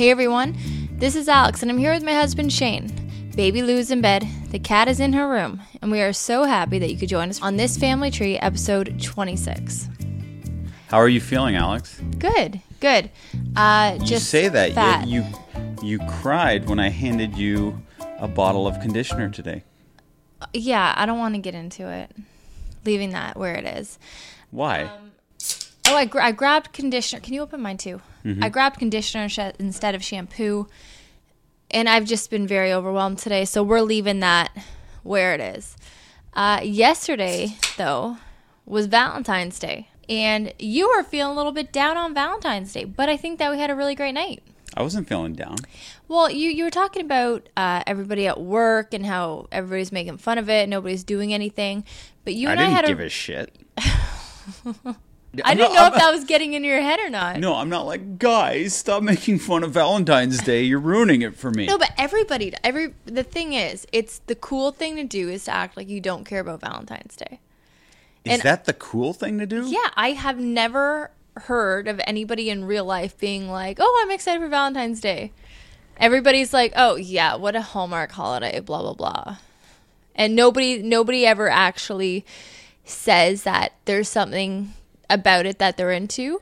Hey everyone, this is Alex, and I'm here with my husband Shane. Baby Lou's in bed, the cat is in her room, and we are so happy that you could join us on this Family Tree episode 26. How are you feeling, Alex? Good, good. Uh, You just say that fat. you you cried when I handed you a bottle of conditioner today. Yeah, I don't want to get into it. Leaving that where it is. Why? Um, Oh, I, I grabbed conditioner. Can you open mine too? Mm-hmm. I grabbed conditioner sh- instead of shampoo, and I've just been very overwhelmed today. So we're leaving that where it is. Uh, yesterday, though, was Valentine's Day, and you were feeling a little bit down on Valentine's Day, but I think that we had a really great night. I wasn't feeling down. Well, you you were talking about uh, everybody at work and how everybody's making fun of it, nobody's doing anything, but you I and I, didn't had give a. a shit. I didn't know if that was getting in your head or not. No, I'm not like guys. Stop making fun of Valentine's Day. You're ruining it for me. No, but everybody, every the thing is, it's the cool thing to do is to act like you don't care about Valentine's Day. Is and- that the cool thing to do? Yeah, I have never heard of anybody in real life being like, "Oh, I'm excited for Valentine's Day." Everybody's like, "Oh, yeah, what a Hallmark holiday, blah blah blah." And nobody nobody ever actually says that there's something about it that they're into.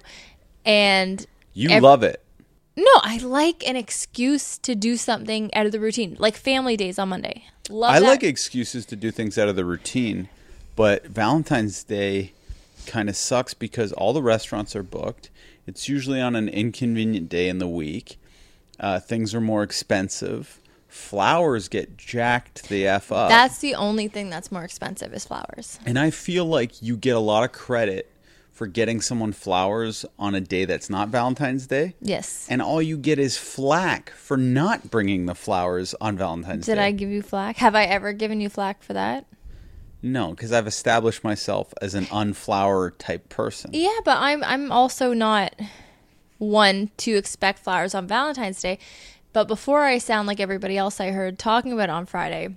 And You Ev- love it. no, I like an excuse to do something out of the routine, like family days on Monday. Love I that. like excuses to do things out of the routine, but Valentine's Day kind of sucks because all the restaurants are booked. It's usually on an inconvenient day in the week. Uh, things are more expensive. Flowers get jacked the f up. That's the only thing that's more expensive is flowers. and I feel like you get a lot of credit for getting someone flowers on a day that's not Valentine's Day. Yes. And all you get is flack for not bringing the flowers on Valentine's Did Day. Did I give you flack? Have I ever given you flack for that? No, because I've established myself as an unflower type person. Yeah, but I'm I'm also not one to expect flowers on Valentine's Day. But before I sound like everybody else I heard talking about on Friday,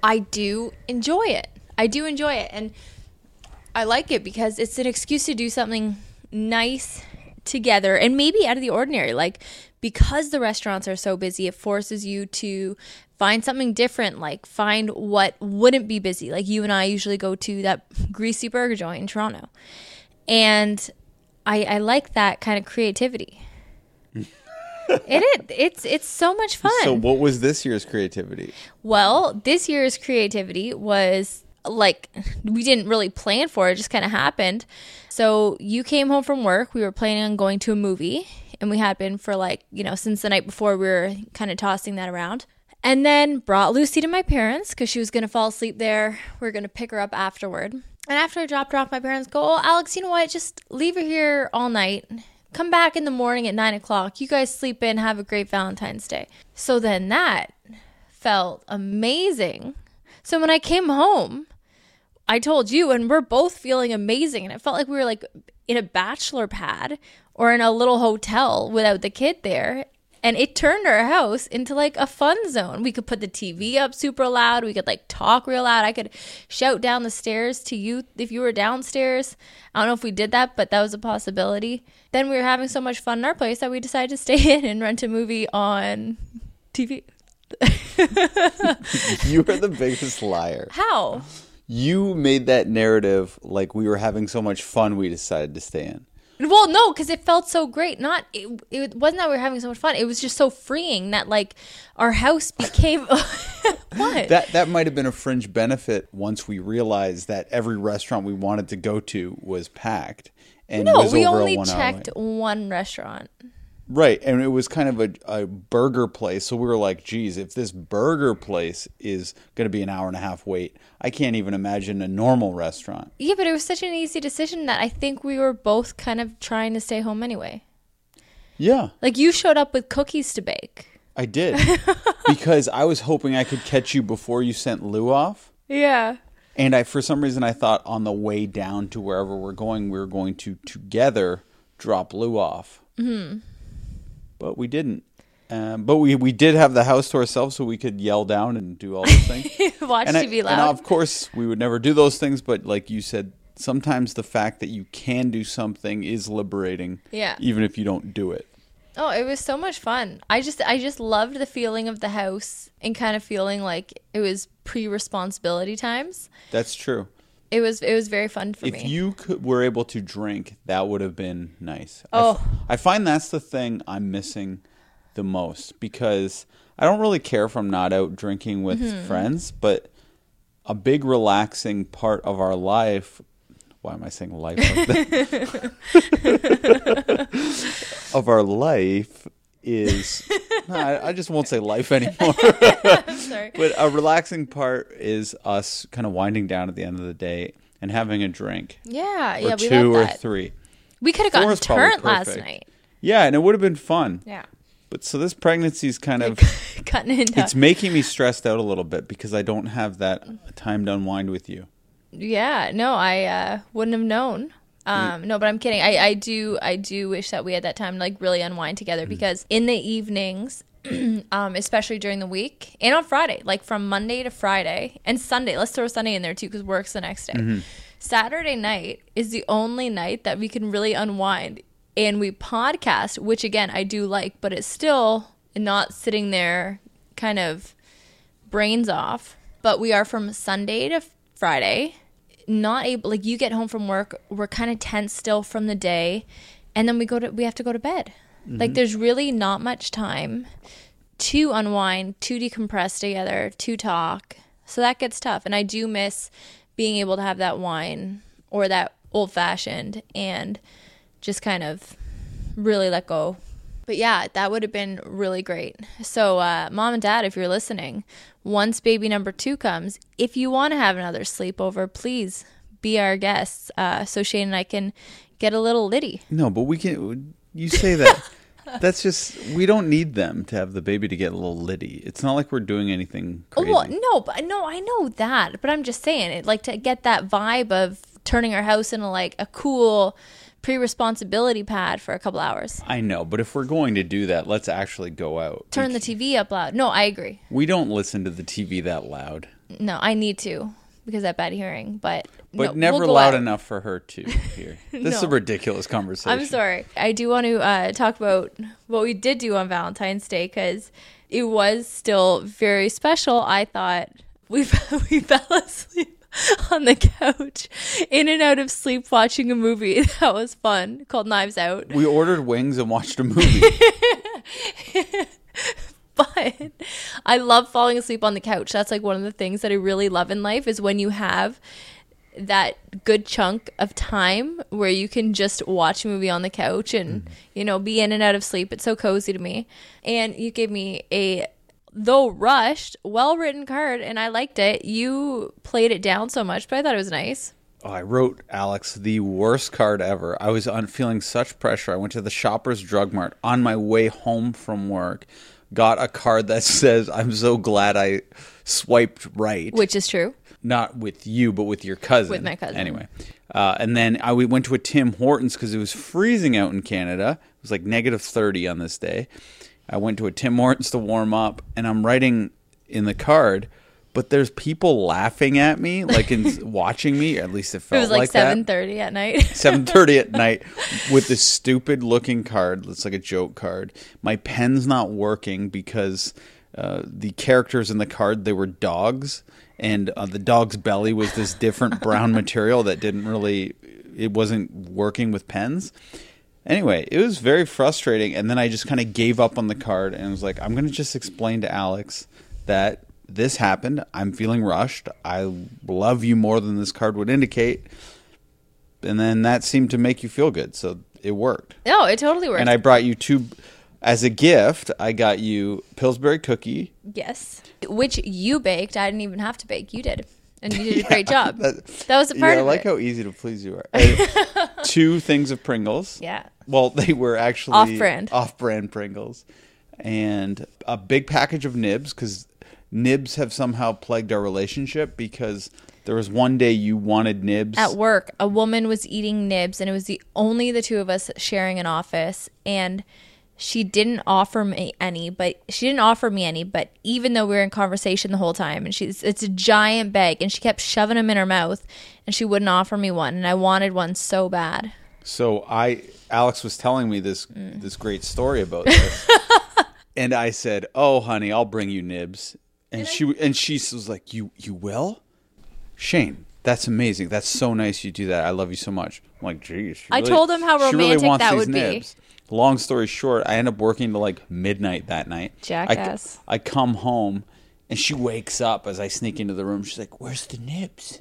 I do enjoy it. I do enjoy it and I like it because it's an excuse to do something nice together and maybe out of the ordinary. Like because the restaurants are so busy, it forces you to find something different, like find what wouldn't be busy. Like you and I usually go to that greasy burger joint in Toronto. And I, I like that kind of creativity. it is. It's it's so much fun. So, what was this year's creativity? Well, this year's creativity was like we didn't really plan for it, it just kind of happened. So, you came home from work, we were planning on going to a movie, and we had been for like, you know, since the night before we were kind of tossing that around. And then brought Lucy to my parents because she was going to fall asleep there. We are going to pick her up afterward. And after I dropped her off, my parents go, Oh, Alex, you know what? Just leave her here all night. Come back in the morning at nine o'clock. You guys sleep in. Have a great Valentine's Day. So then that felt amazing. So when I came home, I told you, and we're both feeling amazing. And it felt like we were like in a bachelor pad or in a little hotel without the kid there. And it turned our house into like a fun zone. We could put the TV up super loud. We could like talk real loud. I could shout down the stairs to you if you were downstairs. I don't know if we did that, but that was a possibility. Then we were having so much fun in our place that we decided to stay in and rent a movie on TV. You are the biggest liar. How? You made that narrative like we were having so much fun we decided to stay in. Well, no, because it felt so great. Not it, it wasn't that we were having so much fun. It was just so freeing that like our house became what? That that might have been a fringe benefit once we realized that every restaurant we wanted to go to was packed. And no, was we only checked one restaurant. Right, and it was kind of a, a burger place. So we were like, geez, if this burger place is going to be an hour and a half wait, I can't even imagine a normal restaurant. Yeah, but it was such an easy decision that I think we were both kind of trying to stay home anyway. Yeah, Like you showed up with cookies to bake. I did. because I was hoping I could catch you before you sent Lou off. Yeah. And I, for some reason, I thought on the way down to wherever we're going, we were going to together drop Lou off. Mm-hmm. But we didn't. Um, but we, we did have the house to ourselves, so we could yell down and do all those things. Watch and, I- TV and of course, we would never do those things. But like you said, sometimes the fact that you can do something is liberating. Yeah. Even if you don't do it. Oh, it was so much fun. I just I just loved the feeling of the house and kind of feeling like it was pre-responsibility times. That's true. It was it was very fun for if me. If you could, were able to drink, that would have been nice. I Oh. f- I find that's the thing I'm missing the most because I don't really care if I'm not out drinking with Mm-hmm. friends, but a big relaxing part of our life. Why am I saying life? like of our life is. No, I, I just won't say life anymore. Sorry. But a relaxing part is us kind of winding down at the end of the day and having a drink Yeah, or yeah, we two love or that. three. we could have gotten turnt last night. Yeah, and it would have been fun. Yeah. But so this pregnancy is kind of Cutting into it's making me stressed out a little bit because I don't have that time to unwind with you. Yeah, no, I uh, wouldn't have known. Um, no, but I'm kidding. I, I do I do wish that we had that time to like really unwind together because in the evenings, um, especially during the week and on Friday, like from Monday to Friday and Sunday, let's throw Sunday in there too because work's the next day. Saturday night is the only night that we can really unwind and we podcast, which again I do like, but it's still not sitting there kind of brains off. But we are from Sunday to Friday, not able like you get home from work, we're kind of tense still from the day, and then we go to we have to go to bed. Mm-hmm. Like there's really not much time to unwind, to decompress together, to talk. So that gets tough. And I do miss being able to have that wine or that old fashioned and just kind of really let go. But yeah, that would have been really great. So, uh, mom and dad, if you're listening, once baby number two comes, if you want to have another sleepover, please be our guests uh, so Shane and I can get a little litty. No, but we can. You say that. That's just we don't need them to have the baby to get a little litty. It's not like we're doing anything crazy. Well, no, but no, I know that, but I'm just saying it like to get that vibe of turning our house into like a cool pre-responsibility pad for a couple hours. I know, but if we're going to do that, let's actually go out. Turn the TV up loud. No, I agree. We don't listen to the TV that loud, No, I need to because I have bad hearing, but but no, never we'll loud out. enough for her to hear. This is a ridiculous conversation. I'm sorry. I do want to uh, talk about what we did do on Valentine's Day because it was still very special. I thought we we fell asleep on the couch, in and out of sleep, watching a movie that was fun called Knives Out. We ordered wings and watched a movie. But I love falling asleep on the couch. That's like one of the things that I really love in life is when you have that good chunk of time where you can just watch a movie on the couch and mm-hmm. you know be in and out of sleep. It's so cozy to me. And you gave me a though rushed, well written card and I liked it. You played it down so much, but I thought it was nice. Oh, I wrote Alex the worst card ever. I was on feeling such pressure. I went to the Shoppers Drug Mart on my way home from work, got a card that says, "I'm so glad I swiped right." Which is true. not with you, but with your cousin. With my cousin. Anyway, uh, and then I we went to a Tim Hortons because it was freezing out in Canada. It was like negative thirty on this day. I went to a Tim Hortons to warm up, and I'm writing in the card. But there's people laughing at me, like in watching me. At least it felt like that. It was like, like seven thirty at night. Seven thirty at night with this stupid looking card. That's like a joke card. My pen's not working because uh, the characters in the card they were dogs, and uh, the dog's belly was this different brown material that didn't really. It wasn't working with pens. Anyway, it was very frustrating, and then I just kind of gave up on the card and was like, "I'm going to just explain to Alex that." This happened. I'm feeling rushed. I love you more than this card would indicate and then that seemed to make you feel good so it worked no, it totally worked. and i brought you two as a gift i got you pillsbury cookie Yes. Which you baked. I didn't even have to bake. You did. And you did a great job. that- That, was a yeah part i like it. how easy to please you are two things of pringles yeah. Well they were actually Off-brand. off-brand pringles and a big package of nibs because nibs have somehow plagued our relationship because there was one day you wanted nibs At work, a woman was eating nibs and it was the only the two of us sharing an office and she didn't offer me any, but she didn't offer me any, but even though we were in conversation the whole time and she's it's a giant bag and she kept shoving them in her mouth and she wouldn't offer me one and I wanted one so bad. So I Alex was telling me this mm. this great story about this. and I said, "Oh, honey, I'll bring you nibs." And she and she was like, "You you will?" Shane, that's amazing. That's so nice you do that. I love you so much. I'm like, geez. she I told him how she really romantic that would be. nibs. Long story short, I end up working to like midnight that night. I Jackass. I, come home and she wakes up as I sneak into the room. She's like, "Where's the nibs?"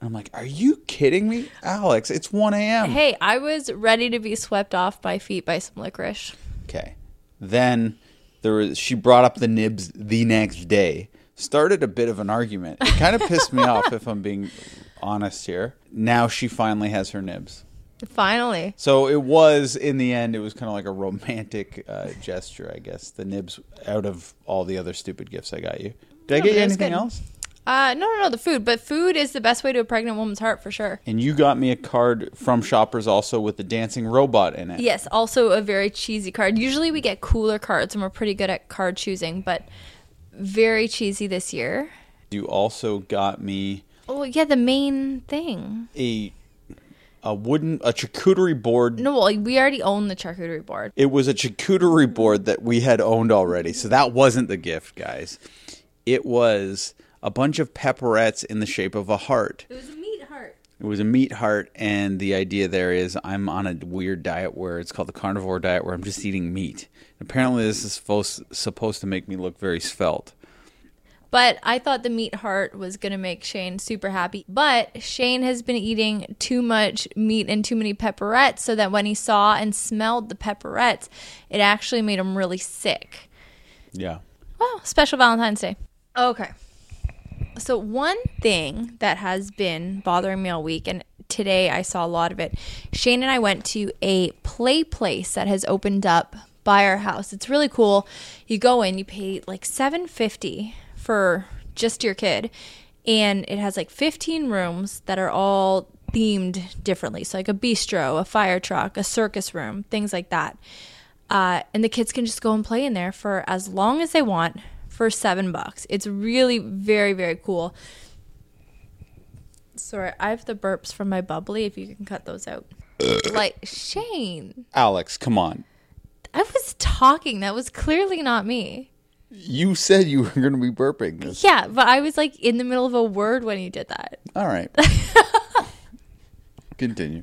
I'm like, "Are you kidding me, Alex? It's 1 a.m." Hey, I was ready to be swept off my feet by some licorice. Okay. Then there was she brought up the nibs the next day. Started a bit of an argument. It kind of pissed me off if I'm being honest here. Now she finally has her nibs. Finally. So it was in the end it was kind of like a romantic uh, gesture, I guess. The nibs out of all the other stupid gifts I got you. Did I get you anything good. else? Uh, no, no, no, the food. But food is the best way to a pregnant woman's heart for sure. And you got me a card from Shoppers also with the dancing robot in it. Yes, also a very cheesy card. Usually we get cooler cards and we're pretty good at card choosing, but very cheesy this year. You also got me Oh, yeah, the main thing. a a wooden a charcuterie board No, well, we already own the charcuterie board. It was a charcuterie board that we had owned already. So that wasn't the gift, guys. It was a bunch of pepperettes in the shape of a heart. It was a meat heart. It was a meat heart, and the idea there is I'm on a weird diet where it's called the carnivore diet, where I'm just eating meat. Apparently, this is supposed supposed to make me look very svelte. But I thought the meat heart was going to make Shane super happy. But Shane has been eating too much meat and too many pepperettes, so that when he saw and smelled the pepperettes, it actually made him really sick. Yeah. Well, special Valentine's Day. Okay. So, one thing that has been bothering me all week, and today I saw a lot of it, Shane and I went to a play place that has opened up by our house. It's really cool. You go in, you pay like seven fifty for just your kid, and it has like fifteen rooms that are all themed differently. So, like a bistro, a fire truck, a circus room, things like that. Uh, and the kids can just go and play in there for as long as they want for seven bucks. It's really very, very cool. Sorry, I have the burps from my bubbly. If you can cut those out. like, Shane, Alex, come on. I was talking. That was clearly not me. You said you were going to be burping this. Yeah, but I was like in the middle of a word when you did that. All right. Continue.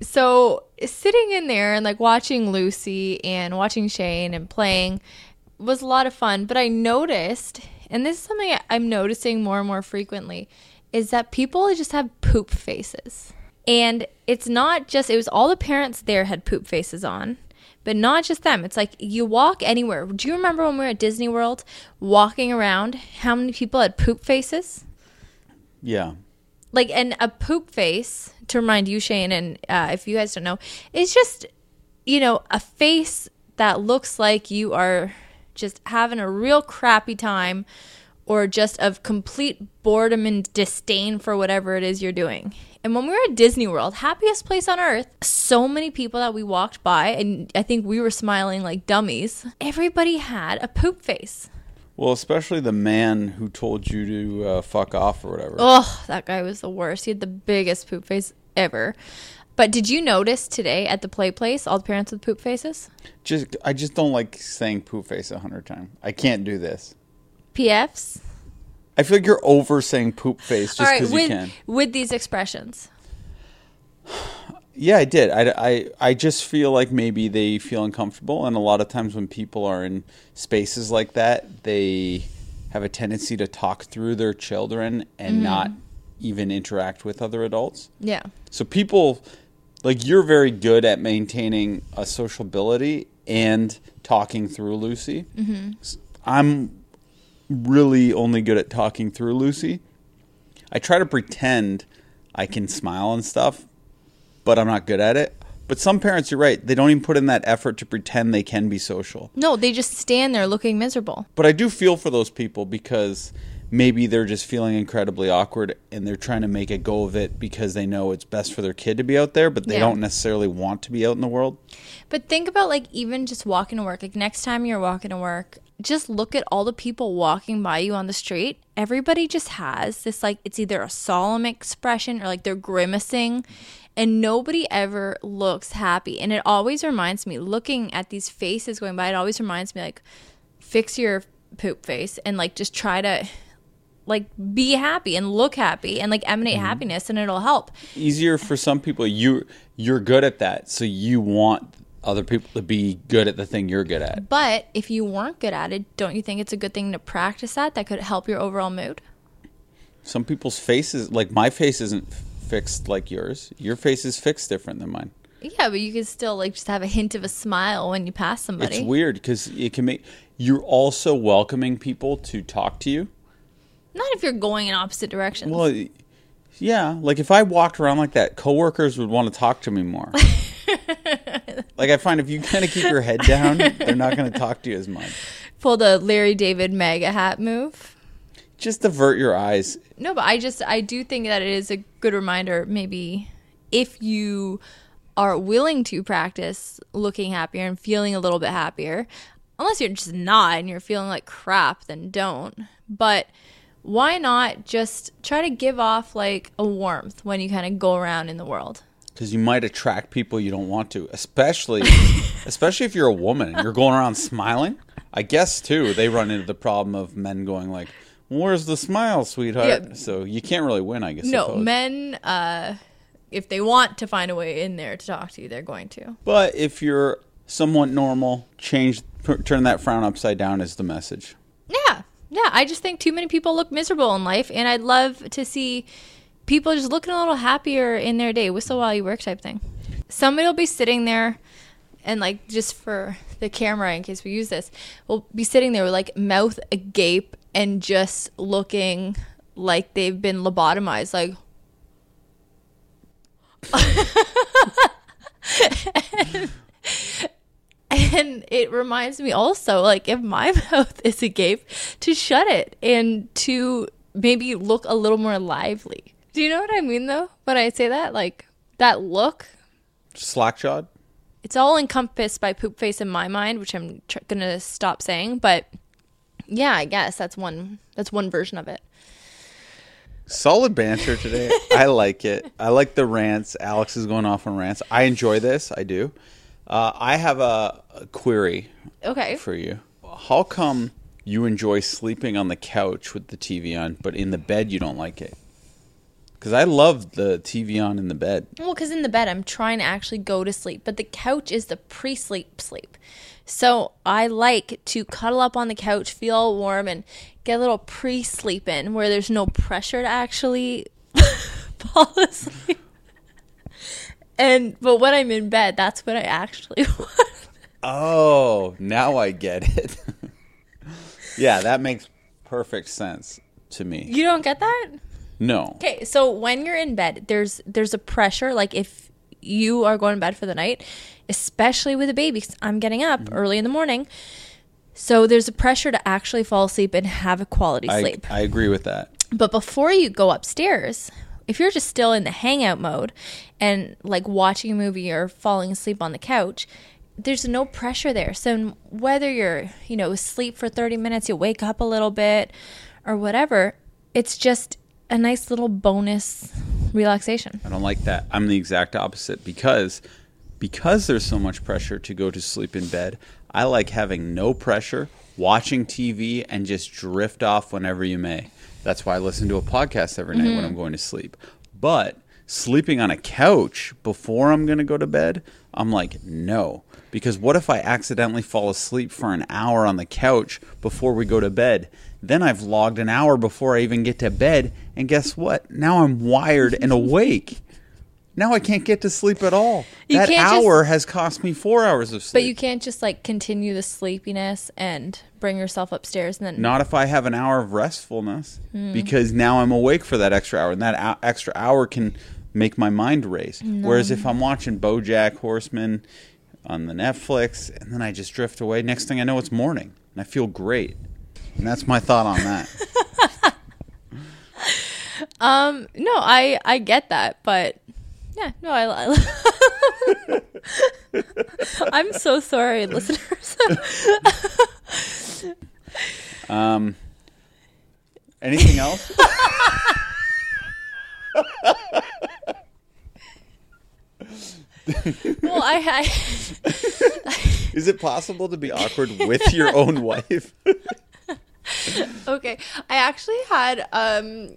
so sitting in there and like watching Lucy and watching Shane and playing was a lot of fun. But I noticed, and this is something I'm noticing more and more frequently, is that people just have poop faces. And it's not just, it was all the parents there had poop faces on, but not just them. It's like you walk anywhere. Do you remember when we were at Disney World walking around, how many people had poop faces? Yeah. like and a poop face to remind you shane and uh, if you guys don't know it's just you know a face that looks like you are just having a real crappy time or just of complete boredom and disdain for whatever it is you're doing and when we were at disney world happiest place on earth so many people that we walked by and i think we were smiling like dummies everybody had a poop face Well, especially the man who told you to uh, fuck off or whatever. Oh, that guy was the worst. He had the biggest poop face ever. But did you notice today at the play place all the parents with poop faces? Just, I just don't like saying poop face a hundred times. I can't do this. PFs? I feel like you're over saying poop face just because with, you can. with these expressions. Yeah, I did. I, I, I just feel like maybe they feel uncomfortable, and a lot of times when people are in spaces like that, they have a tendency to talk through their children and Mm-hmm. not even interact with other adults. Yeah. So people, like you're very good at maintaining a sociability and talking through Lucy. Mm-hmm. I'm really only good at talking through Lucy. I try to pretend I can smile and stuff, but I'm not good at it. But some parents, you're right, they don't even put in that effort to pretend they can be social. No, they just stand there looking miserable. But I do feel for those people because maybe they're just feeling incredibly awkward and they're trying to make a go of it because they know it's best for their kid to be out there, but they Yeah. don't necessarily want to be out in the world. But think about like even just walking to work. Like next time you're walking to work, just look at all the people walking by you on the street. Everybody just has this like it's either a solemn expression or like they're grimacing and nobody ever looks happy. And it always reminds me, looking at these faces going by, it always reminds me like, fix your poop face and like just try to like be happy and look happy and like emanate mm-hmm. happiness and it'll help. Easier for some people. You you're good at that, so you want other people to be good at the thing you're good at. But if you weren't good at it, don't you think it's a good thing to practice that? That could help your overall mood. Some people's faces, like my face, isn't fixed like yours. Your face is fixed different than mine. Yeah, but you can still like just have a hint of a smile when you pass somebody. It's weird because it can make you're also welcoming people to talk to you. Not if you're going in opposite directions. Well, yeah, like if I walked around like that, coworkers would want to talk to me more. like I find if you kind of keep your head down, they're not going to talk to you as much. Pull the Larry David mega hat move. Just avert your eyes. No, but I just I do think that it is a good reminder maybe if you are willing to practice looking happier and feeling a little bit happier. Unless you're just not and you're feeling like crap, then don't. But why not just try to give off like a warmth when you kind of go around in the world? because you might attract people you don't want to, especially especially if you're a woman and you're going around smiling. I guess too they run into the problem of men going like, "Where's the smile, sweetheart?" Yeah. So you can't really win, I guess. No, suppose. men uh if they want to find a way in there to talk to you, they're going to. But if you're somewhat normal, change p- turn that frown upside down is the message. Yeah. Yeah. I just think too many people look miserable in life, and I'd love to see people just looking a little happier in their day. Whistle while you work type thing. Somebody will be sitting there, and like just for the camera, in case we use this, will be sitting there with like mouth agape and just looking like they've been lobotomized. Like, And it reminds me also, like, if my mouth is agape, to shut it and to maybe look a little more lively. Do you know what I mean, though, when I say that? Like, that look, Slackjawed. it's all encompassed by poop face in my mind, which I'm tr- gonna stop saying. But yeah, I guess that's one. That's one version of it. Solid banter today. I like it. I like the rants. Alex is going off on rants. I enjoy this. I do. Uh, I have a, a query Okay. for you. How come you enjoy sleeping on the couch with the TV on, but in the bed you don't like it? Because I love the TV on in the bed. Well, because in the bed, I'm trying to actually go to sleep, but the couch is the pre sleep sleep. So I like to cuddle up on the couch, feel warm, and get a little pre sleep in where there's no pressure to actually fall asleep. And, but when I'm in bed, that's what I actually want. Oh, now I get it. yeah, that makes perfect sense to me. You don't get that? No. Okay, so when you're in bed, there's there's a pressure like if you are going to bed for the night, especially with a baby 'cause I'm getting up mm-hmm. early in the morning. So there's a pressure to actually fall asleep and have a quality I, sleep. I agree with that. But before you go upstairs, if you're just still in the hangout mode and like watching a movie or falling asleep on the couch, there's no pressure there. So whether you're, you know, asleep for 30 minutes, you wake up a little bit or whatever, it's just a nice little bonus relaxation. I don't like that. I'm the exact opposite because because there's so much pressure to go to sleep in bed. I like having no pressure, watching TV and just drift off whenever you may. That's why I listen to a podcast every night when mm-hmm. I'm going to sleep. But sleeping on a couch before I'm going to go to bed, I'm like, no. Because what if I accidentally fall asleep for an hour on the couch before we go to bed? Then I've logged an hour before I even get to bed, and guess what? Now I'm wired and awake. Now I can't get to sleep at all. You that can't just- hour has cost me four hours of sleep. But you can't just like continue the sleepiness and bring yourself upstairs and then Not if I have an hour of restfulness, Hmm. because now I'm awake for that extra hour, and that extra hour can make my mind race. Whereas if I'm watching BoJack Horseman on the Netflix, and then I just drift away, next thing I know, it's morning, and I feel great. And that's my thought on that. Um, no, I I get that, but yeah, no, I. I I'm so sorry, listeners. Um, anything else? well, I, Is it possible to be awkward with your own wife? okay. I actually had um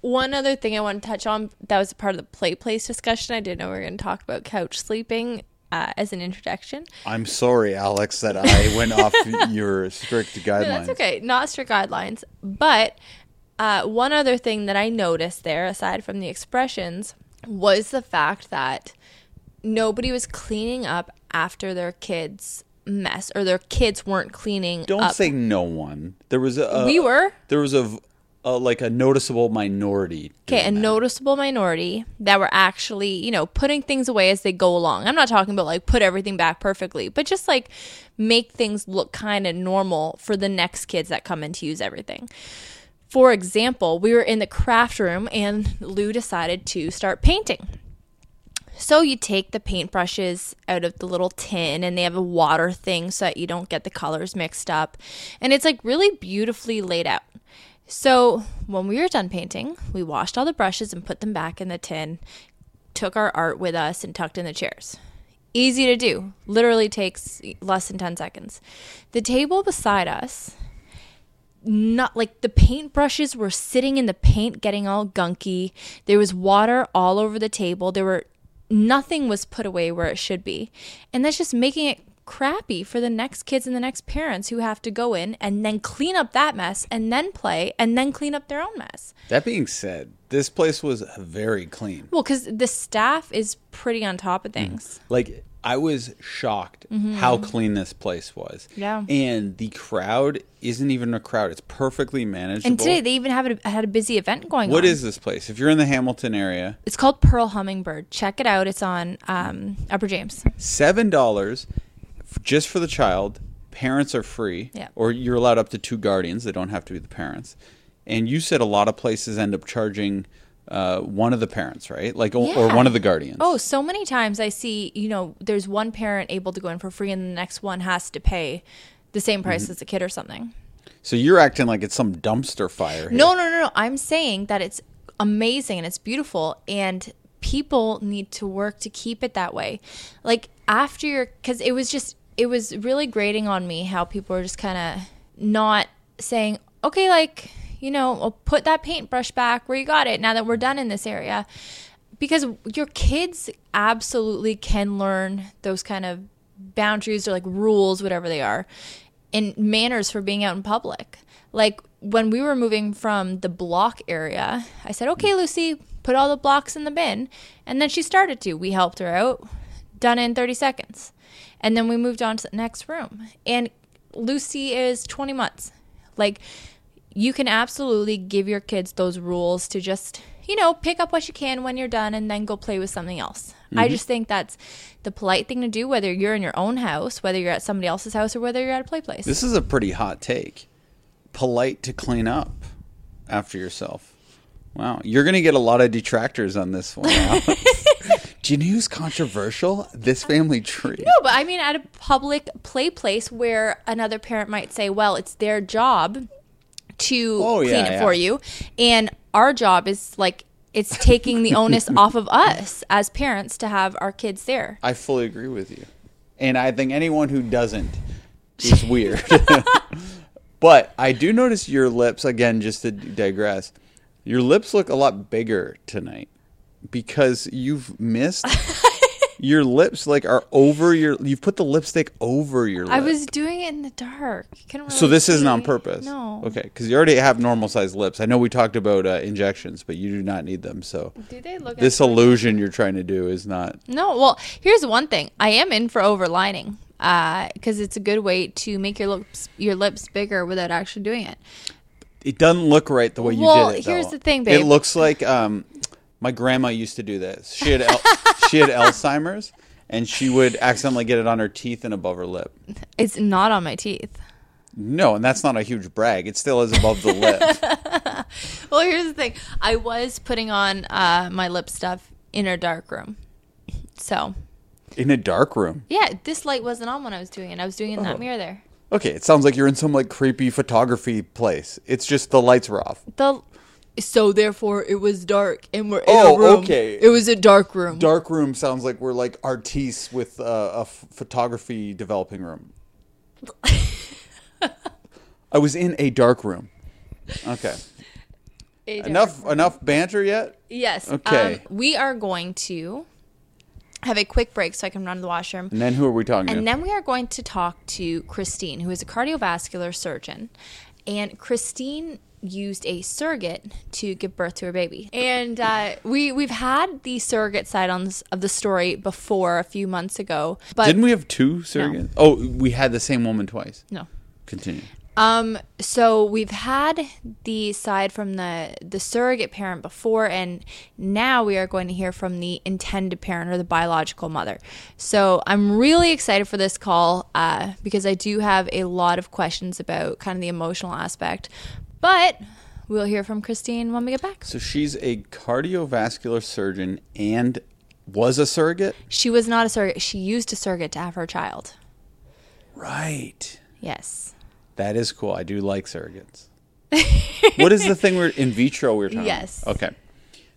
one other thing I want to touch on that was a part of the play place discussion. I didn't know we were going to talk about couch sleeping uh, as an introduction. I'm sorry, Alex, that I went off your strict guidelines. No, that's okay. Not strict guidelines. But uh, one other thing that I noticed there, aside from the expressions, was the fact that nobody was cleaning up after their kids' mess or their kids weren't cleaning Don't up. say no one. There was a we were. there was a, like a noticeable minority. Okay, a that. noticeable minority that were actually, you know, putting things away as they go along. I'm not talking about like put everything back perfectly, but just like make things look kind of normal for the next kids that come in to use everything. For example, we were in the craft room and Lou decided to start painting. So you take the paintbrushes out of the little tin and they have a water thing so that you don't get the colors mixed up. And it's like really beautifully laid out. So when we were done painting, we washed all the brushes and put them back in the tin, took our art with us and tucked in the chairs. Easy to do. Literally takes less than 10 seconds. The table beside us not like the paintbrushes were sitting in the paint getting all gunky. There was water all over the table. There were nothing was put away where it should be. And that's just making it crappy for the next kids and the next parents who have to go in and then clean up that mess and then play and then clean up their own mess. That being said, this place was very clean. Well, cuz the staff is pretty on top of things. Like I was shocked how clean this place was. Mm-hmm. Yeah. And the crowd isn't even a crowd. It's perfectly managed. And today they even have a, had a busy event going What on. is this place? If you're in the Hamilton area, It's called Pearl Hummingbird. Check it out. It's on um, Upper James. seven dollars just for the child. Parents are free, Yeah. or you're allowed up to two guardians. They don't have to be the parents. And you said a lot of places end up charging uh, one of the parents, right? Like, o- or one of the guardians. Oh, so many times I see, you know, there's one parent able to go in for free and the next one has to pay the same price Mm-hmm. as the kid or something. So you're acting like it's some dumpster fire. Here. No, no, no, no. I'm saying that it's amazing and it's beautiful and people need to work to keep it that way. Like after your cuz it was just it was really grating on me how people were just kind of not saying, "Okay, like, you know, I'll put that paintbrush back where you got it now that we're done in this area." Because your kids absolutely can learn those kind of boundaries or like rules, whatever they are, and manners for being out in public. Like when we were moving from the block area, I said, okay, Lucy, put all the blocks in the bin. And then she started to. We helped her out, done in 30 seconds. And then we moved on to the next room. And Lucy is 20 months. Like, you can absolutely give your kids those rules to just, you know, pick up what you can when you're done and then go play with something else. I mm-hmm. just think that's the polite thing to do, whether you're in your own house, whether you're at somebody else's house, or whether you're at a play place. This is a pretty hot take. Polite to clean up after yourself. Wow, you're going to get a lot of detractors on this one. Do you know who's controversial? This family tree. No, but I mean at a public play place where another parent might say, "Well, it's their job to Oh, clean yeah, it yeah. for you," and our job is like it's taking the onus off of us as parents to have our kids there. I fully agree with you. And I think anyone who doesn't is weird. but I do notice your lips, again, just to digress, your lips look a lot bigger tonight because you've missed. your lips like are over your you've put the lipstick over your lip. I was doing it in the dark. You couldn't so really this isn't on purpose. No. Okay, because you already have normal sized lips. I know we talked about uh, injections, but you do not need them. So Do they look? this illusion you're trying to do is not. No. Well, here's one thing. I am in for overlining because it's a good way to make your lips your lips bigger without actually doing it. It doesn't look right the way you Well, did it. Well, here's though. the thing, baby. It looks like um, my grandma used to do this. She had she had Alzheimer's, and she would accidentally get it on her teeth and above her lip. It's not on my teeth. No, and that's not a huge brag. It still is above the lip. Well, here's the thing. I was putting on uh, my lip stuff in a dark room. So, in a dark room. yeah, this light wasn't on when I was doing it. I was doing it in Oh. that mirror there. Okay, it sounds like you're in some like creepy photography place. It's just the lights were off. The So therefore, it was dark, and we're in Oh, a room. okay. It was a dark room. Dark room sounds like we're like artistes with uh, a f- photography developing room. I was in a dark room. Okay. A dark Enough enough banter yet? Yes. Okay. Um, we are going to have a quick break so I can run to the washroom. And then who are we talking to? And to? then we are going to talk to Christine, who is a cardiovascular surgeon. And Christine used a surrogate to give birth to her baby. And uh, we we've had the surrogate side on this, of the story before a few months ago, but Didn't we have two surrogates? Oh, we had the same woman twice. no. Continue. Um, so we've had the side from the the surrogate parent before, and now we are going to hear from the intended parent or the biological mother. So I'm really excited for this call uh, because I do have a lot of questions about kind of the emotional aspect, but we'll hear from Christine when we get back. So she's a cardiovascular surgeon and was a surrogate? She was not a surrogate; she used a surrogate to have her child. Right. Yes. That is cool. I do like surrogates. what is the thing we're in vitro we are talking Yes. about? Okay.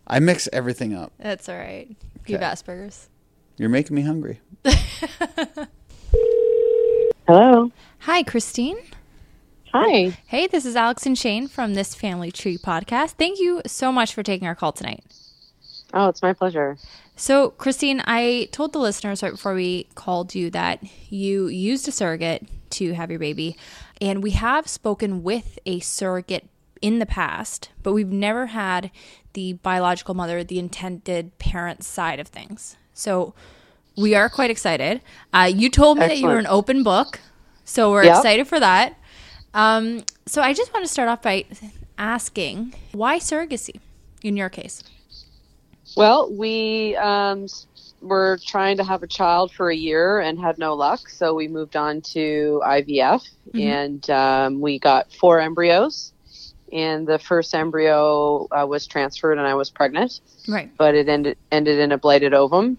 I mix everything up. That's all right. You have Asperger's. You're making me hungry. Hello. Hi, Christine. Hi. Hey, this is Alex and Shane from this Family Tree podcast. Thank you so much for taking our call tonight. Oh, it's my pleasure. So, Christine, I told the listeners right before we called you that you used a surrogate to have your baby, and we have spoken with a surrogate in the past, but we've never had the biological mother, the intended parent side of things. So, we are quite excited. Uh, you told me that you were an open book, so we're Yep. excited for that. Um, so, I just want to start off by asking why surrogacy in your case? Well, we um, were trying to have a child for a year and had no luck, so we moved on to IVF, and um, we got four embryos. And the first embryo uh, was transferred, and I was pregnant, Right. but it ended ended in a blighted ovum,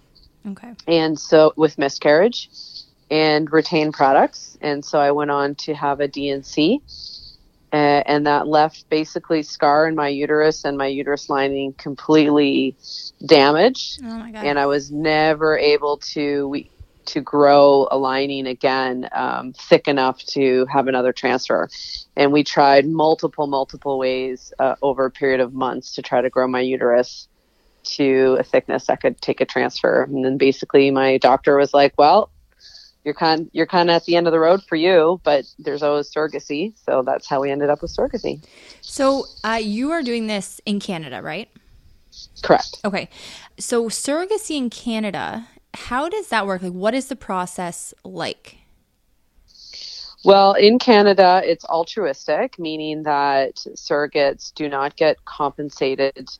Okay. and so with miscarriage and retain products, and so I went on to have a D&C. uh, and that left basically scar in my uterus and my uterus lining completely damaged Oh my god. and I was never able to we, to grow a lining again um, thick enough to have another transfer. And we tried multiple, multiple ways uh, over a period of months to try to grow my uterus to a thickness that could take a transfer. And then basically, my doctor was like, "Well, you're kind you're kind of at the end of the road for you, but there's always surrogacy." So that's how we ended up with surrogacy. So uh, you are doing this in Canada, right? Correct. Okay. So surrogacy in Canada, how does that work? Like, what is the process like? Well, in Canada, it's altruistic, meaning that surrogates do not get compensated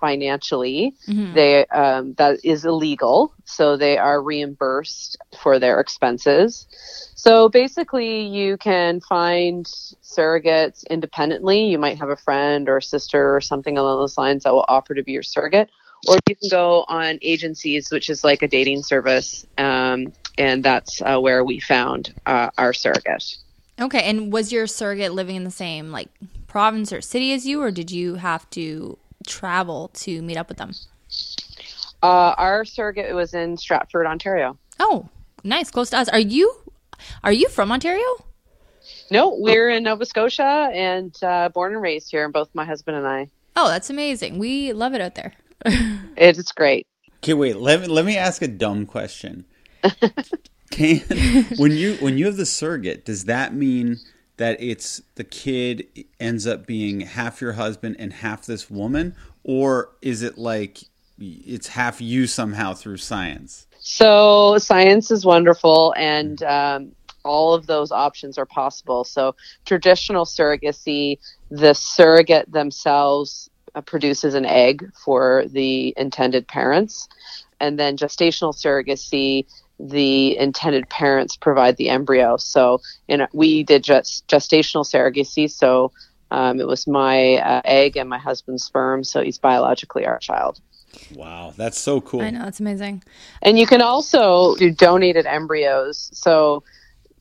financially. Mhm. They um, that is illegal, so they are reimbursed for their expenses. So basically, you can find surrogates independently. You might have a friend or a sister or something along those lines that will offer to be your surrogate, or you can go on agencies, which is like a dating service, um, and that's uh, where we found uh, our surrogate. Okay. And was your surrogate living in the same like province or city as you, or did you have to travel to meet up with them? Uh, our surrogate was in Stratford, Ontario. Oh, nice, close to us. Are you are you from Ontario? No, we're in Nova Scotia and uh, born and raised here, and both my husband and I. Oh, that's amazing. We love it out there. It's great. Okay, wait. Let me let me ask a dumb question. Can when you when you have the surrogate, does that mean that it's the kid ends up being half your husband and half this woman, or is it like it's half you somehow through science? So science is wonderful, and um, all of those options are possible. So traditional surrogacy, the surrogate themselves uh, produces an egg for the intended parents, and then gestational surrogacy, the intended parents provide the embryo. So in, we did just gestational surrogacy. So um, it was my uh, egg and my husband's sperm. So he's biologically our child. Wow, that's so cool. I know it's amazing. And you can also do donated embryos. So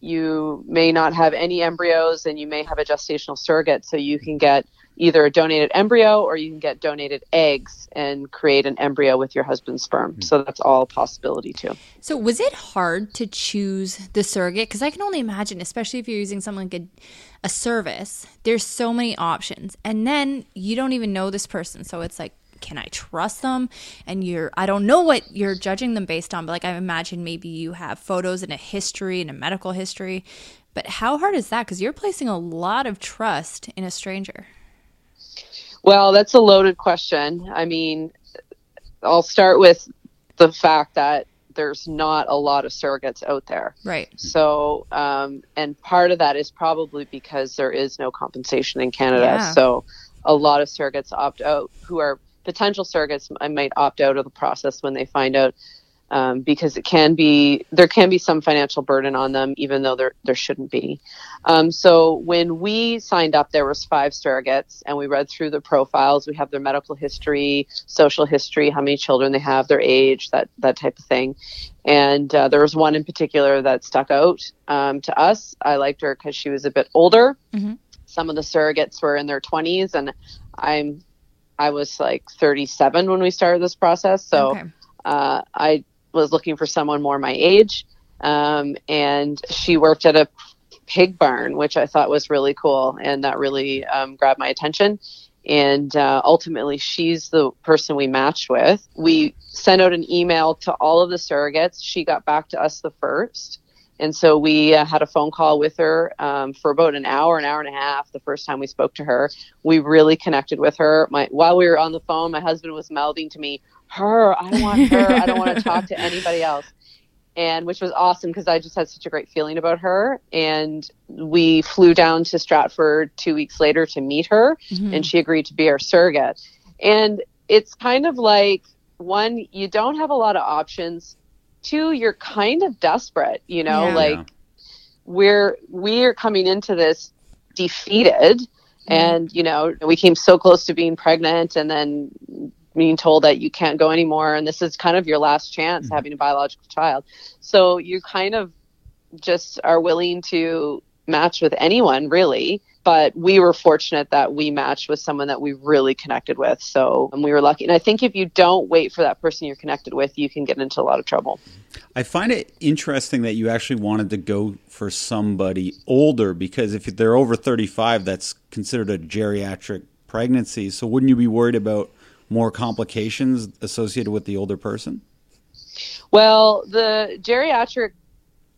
you may not have any embryos and you may have a gestational surrogate. So you can get either a donated embryo or you can get donated eggs and create an embryo with your husband's sperm. Mm. So that's all a possibility too. So was it hard to choose the surrogate? Because I can only imagine, especially if you're using something like a, a service, there's so many options. And then you don't even know this person. So it's like, can I trust them? And you're, I don't know what you're judging them based on, but like I imagine maybe you have photos and a history and a medical history. But how hard is that? Because you're placing a lot of trust in a stranger. Well, that's a loaded question. I mean, I'll start with the fact that there's not a lot of surrogates out there. Right. So, um, and part of that is probably because there is no compensation in Canada. Yeah. So, a lot of surrogates opt out who are potential surrogates might opt out of the process when they find out um, because it can be there can be some financial burden on them, even though there there shouldn't be. Um, so when we signed up, there was five surrogates, and we read through the profiles. We have their medical history, social history, how many children they have, their age, that that type of thing. And uh, there was one in particular that stuck out um, to us. I liked her because she was a bit older. Mm-hmm. Some of the surrogates were in their 20s, and I'm I was like 37 when we started this process. So okay. uh, I was looking for someone more my age. Um, and she worked at a pig barn, which I thought was really cool. And that really um, grabbed my attention. And uh, ultimately, she's the person we matched with. We sent out an email to all of the surrogates. She got back to us the first. And so we uh, had a phone call with her um, for about an hour, an hour and a half. The first time we spoke to her, we really connected with her. My, while we were on the phone, my husband was mouthing to me, "Her, I want her. I don't want to talk to anybody else." And which was awesome because I just had such a great feeling about her. And we flew down to Stratford two weeks later to meet her, mm-hmm. and she agreed to be our surrogate. And it's kind of like one, you don't have a lot of options two, you're kind of desperate, you know, yeah. like we're we're coming into this defeated mm-hmm. and you know we came so close to being pregnant and then being told that you can't go anymore and this is kind of your last chance mm-hmm. having a biological child so you kind of just are willing to match with anyone really but we were fortunate that we matched with someone that we really connected with. So and we were lucky. And I think if you don't wait for that person you're connected with, you can get into a lot of trouble. I find it interesting that you actually wanted to go for somebody older because if they're over 35, that's considered a geriatric pregnancy. So wouldn't you be worried about more complications associated with the older person? Well, the geriatric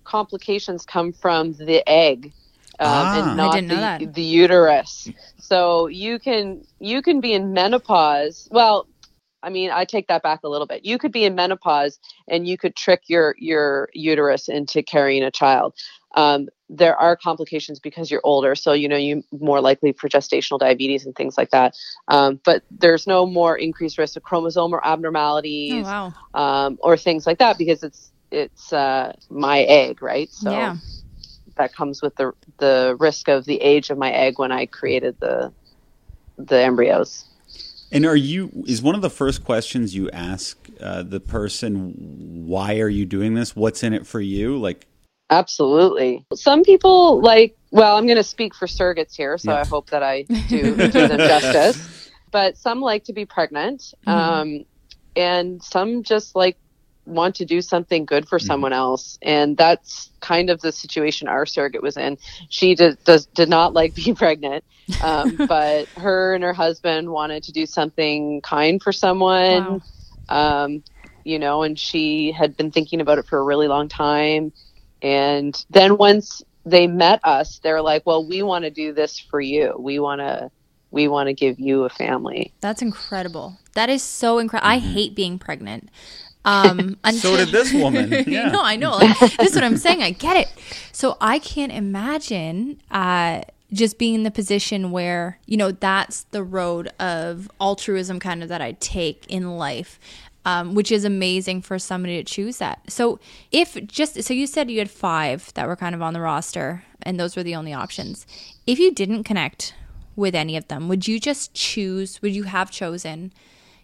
complications come from the egg um, ah, and not the, the uterus. So you can you can be in menopause. Well, I mean, I take that back a little bit. You could be in menopause and you could trick your your uterus into carrying a child. Um, there are complications because you're older, so you know you more likely for gestational diabetes and things like that. Um, but there's no more increased risk of chromosomal abnormalities oh, wow. um, or things like that because it's it's uh, my egg, right? So yeah that comes with the the risk of the age of my egg when I created the the embryos. And are you is one of the first questions you ask uh, the person why are you doing this? What's in it for you? Like Absolutely. Some people like well, I'm going to speak for surrogates here, so I hope that I do do them justice. But some like to be pregnant, mm-hmm. um, and some just like want to do something good for mm-hmm. someone else and that's kind of the situation our surrogate was in she did, does, did not like being pregnant um, but her and her husband wanted to do something kind for someone wow. um, you know and she had been thinking about it for a really long time and then once they met us they're like well we want to do this for you we want to we want to give you a family. That's incredible. That is so incredible. I mm-hmm. hate being pregnant. Um, until, so did this woman. Yeah. no, I know. Like, this is what I'm saying. I get it. So I can't imagine uh, just being in the position where you know that's the road of altruism, kind of that I take in life. Um, which is amazing for somebody to choose that. So, if just so you said you had five that were kind of on the roster, and those were the only options. If you didn't connect with any of them, would you just choose? Would you have chosen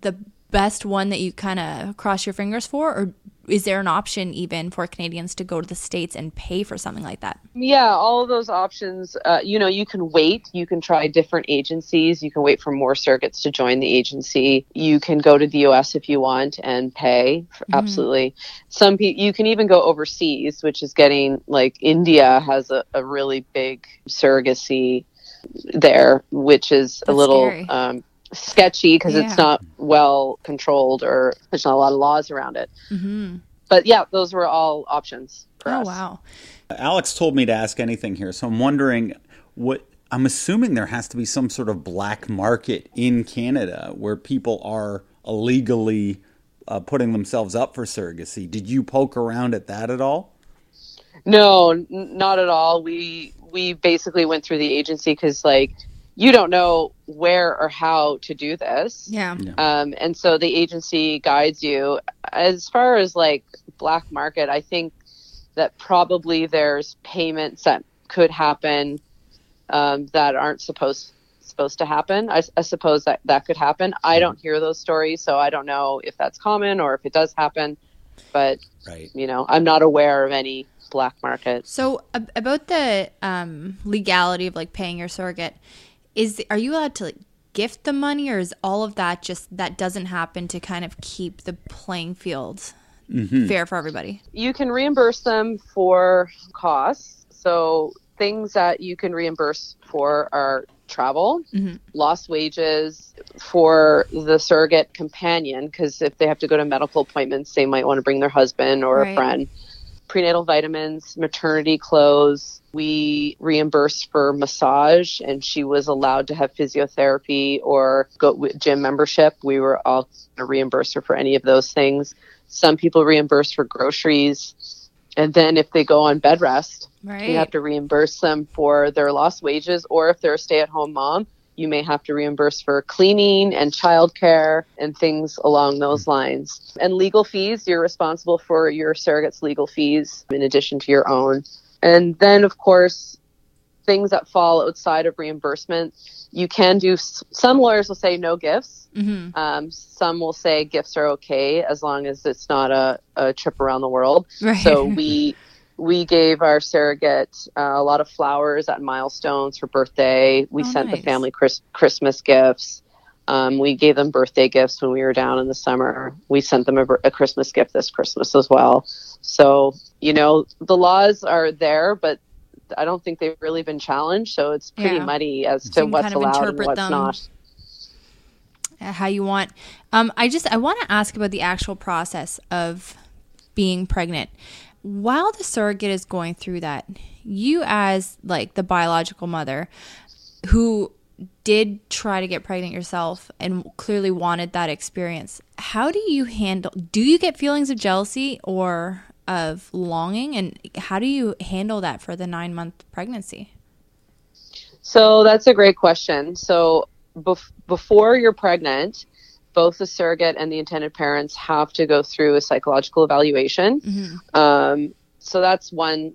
the best one that you kind of cross your fingers for, or is there an option even for Canadians to go to the states and pay for something like that? Yeah, all of those options. Uh, you know, you can wait. You can try different agencies. You can wait for more surrogates to join the agency. You can go to the U.S. if you want and pay. Mm-hmm. Absolutely. Some people. You can even go overseas, which is getting like India has a, a really big surrogacy there, which is That's a little. Sketchy because yeah. it's not well controlled or there's not a lot of laws around it. Mm-hmm. But yeah, those were all options for oh, us. wow. Alex told me to ask anything here, so I'm wondering what I'm assuming there has to be some sort of black market in Canada where people are illegally uh, putting themselves up for surrogacy. Did you poke around at that at all? No, n- not at all. We we basically went through the agency because like you don't know where or how to do this. Yeah. yeah. Um, and so the agency guides you. As far as like black market, I think that probably there's payments that could happen um, that aren't supposed supposed to happen. I, I, suppose that that could happen. I mm-hmm. don't hear those stories, so I don't know if that's common or if it does happen. But right. you know, I'm not aware of any black market. So about the um, legality of like paying your surrogate is are you allowed to like gift the money or is all of that just that doesn't happen to kind of keep the playing field mm-hmm. fair for everybody you can reimburse them for costs so things that you can reimburse for are travel mm-hmm. lost wages for the surrogate companion because if they have to go to medical appointments they might want to bring their husband or right. a friend prenatal vitamins, maternity clothes. We reimbursed for massage, and she was allowed to have physiotherapy or go with gym membership. We were all going to reimburse her for any of those things. Some people reimburse for groceries. And then if they go on bed rest, right. we have to reimburse them for their lost wages, or if they're a stay at home mom, you may have to reimburse for cleaning and childcare and things along those lines. And legal fees, you're responsible for your surrogate's legal fees in addition to your own. And then, of course, things that fall outside of reimbursement, you can do. Some lawyers will say no gifts. Mm-hmm. Um, some will say gifts are okay as long as it's not a, a trip around the world. Right. So we we gave our surrogate uh, a lot of flowers at milestones for birthday. We oh, sent nice. the family Chris- Christmas gifts. Um, we gave them birthday gifts when we were down in the summer. We sent them a, a, Christmas gift this Christmas as well. So, you know, the laws are there, but I don't think they've really been challenged. So it's pretty yeah. muddy as to what's allowed and what's them. not how you want. Um, I just I want to ask about the actual process of being pregnant while the surrogate is going through that, you as like the biological mother who did try to get pregnant yourself and clearly wanted that experience, how do you handle do you get feelings of jealousy or of longing and how do you handle that for the 9 month pregnancy? So that's a great question. So bef- before you're pregnant, both the surrogate and the intended parents have to go through a psychological evaluation. Mm-hmm. Um, so that's one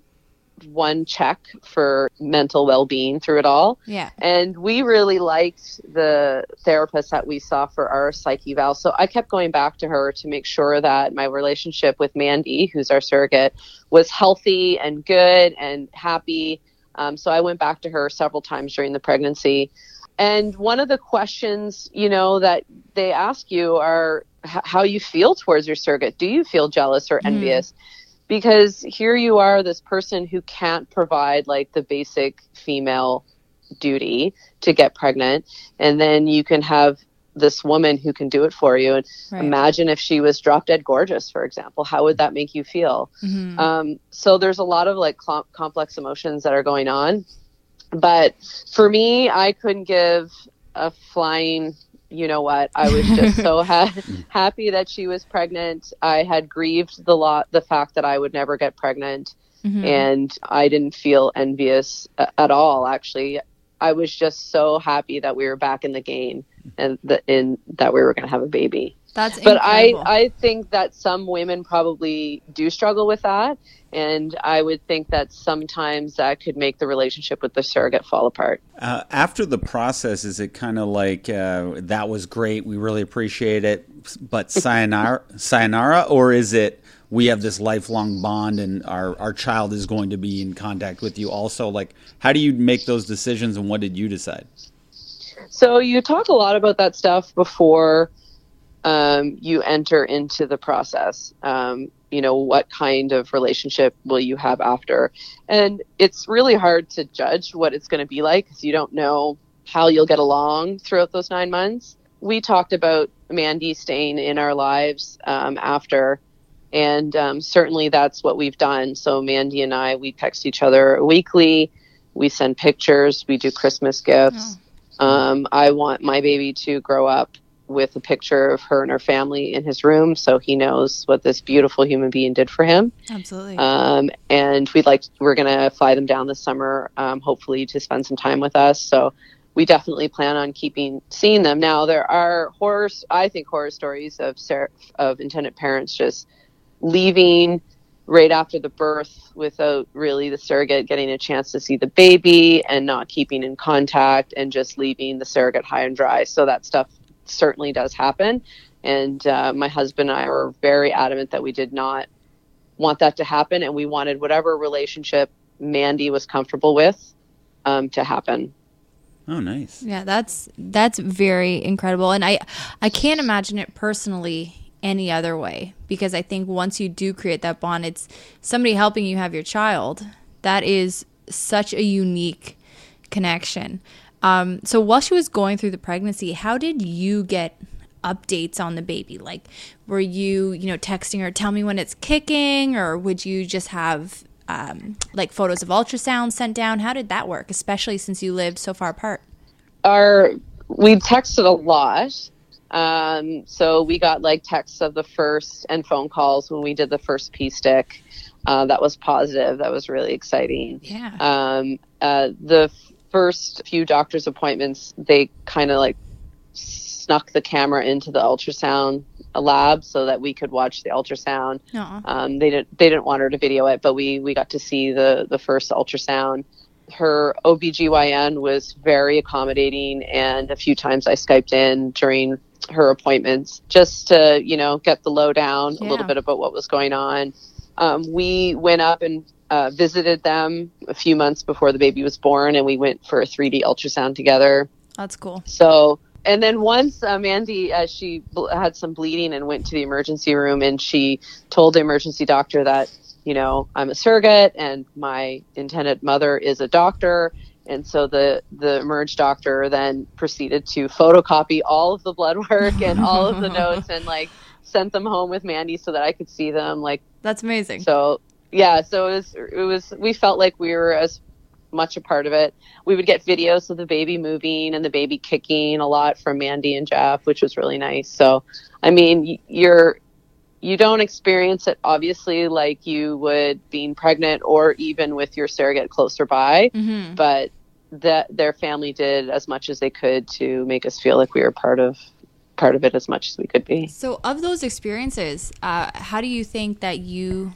one check for mental well-being through it all. Yeah. And we really liked the therapist that we saw for our psyche eval. So I kept going back to her to make sure that my relationship with Mandy, who's our surrogate, was healthy and good and happy. Um, so I went back to her several times during the pregnancy. And one of the questions, you know, that they ask you are h- how you feel towards your surrogate. Do you feel jealous or mm-hmm. envious? Mm. Because here you are, this person who can't provide like the basic female duty to get pregnant, and then you can have this woman who can do it for you. And right. imagine if she was drop dead gorgeous, for example, how would that make you feel? Mm-hmm. Um, so there's a lot of like cl- complex emotions that are going on. But for me, I couldn't give a flying you know what i was just so ha- happy that she was pregnant. I had grieved the lot the fact that i would never get pregnant. Mm-hmm. and i didn't feel envious at all actually. I was just so happy that we were back in the game and the, in that we were going to have a baby That's but I. I think that some women probably do struggle with that and i would think that sometimes that could make the relationship with the surrogate fall apart Uh, after the process, is it kind of like uh, that was great, we really appreciate it, but sayonara, sayonara, or is it we have this lifelong bond and our our child is going to be in contact with you also? Like, how do you make those decisions, and what did you decide? So you talk a lot about that stuff before um, you enter into the process. Um, you know, what kind of relationship will you have after? And it's really hard to judge what it's going to be like because you don't know how you'll get along throughout those nine months. We talked about Mandy staying in our lives um, after, and um, certainly that's what we've done. So Mandy and I, we text each other weekly. We send pictures. We do Christmas gifts. Um, I want my baby to grow up with a picture of her and her family in his room so he knows what this beautiful human being did for him. Absolutely. Um, and we'd like, we're going to fly them down this summer, um, hopefully to spend some time with us. So we definitely plan on keeping seeing them. Now there are horror, I think horror stories of of intended parents just leaving right after the birth without really the surrogate getting a chance to see the baby and not keeping in contact and just leaving the surrogate high and dry. So that stuff certainly does happen. And uh, my husband and I were very adamant that we did not want that to happen, and we wanted whatever relationship Mandy was comfortable with um, to happen. Oh, nice. Yeah, that's that's very incredible, and I I can't imagine it personally any other way because I think once you do create that bond, it's somebody helping you have your child. That is such a unique connection. Um, so while she was going through the pregnancy, how did you get updates on the baby? Like, were you you know texting her, tell me when it's kicking, or would you just have um, like photos of ultrasound sent down? How did that work, especially since you lived so far apart? Our we texted a lot. Um, so we got like texts of the first and phone calls when we did the first P stick. Uh, that was positive. That was really exciting. Yeah. Um, uh, the first few doctor's appointments, they kind of like snuck the camera into the ultrasound lab so that we could watch the ultrasound. Um, they didn't they didn't want her to video it, but we we got to see the the first ultrasound. Her OBGYN was very accommodating and a few times I Skyped in during her appointments just to, you know, get the lowdown a little bit about what was going on. Um, we went up and uh, visited them a few months before the baby was born and we went for a 3D ultrasound together. That's cool. So, and then once uh, Mandy, uh, she bl- had some bleeding and went to the emergency room, and she told the emergency doctor that, you know, I'm a surrogate and my intended mother is a doctor. And so the the emerge doctor then proceeded to photocopy all of the blood work and all of the notes and like sent them home with Mandy so that I could see them. Like That's amazing. so yeah, so it was it was we felt like we were as much a part of it. We would get videos of the baby moving and the baby kicking a lot from Mandy and Jeff, which was really nice. So, I mean, you're you don't experience it obviously like you would being pregnant or even with your surrogate closer by, hmm but that their family did as much as they could to make us feel like we were part of part of it as much as we could be. So, of those experiences, uh, how do you think that you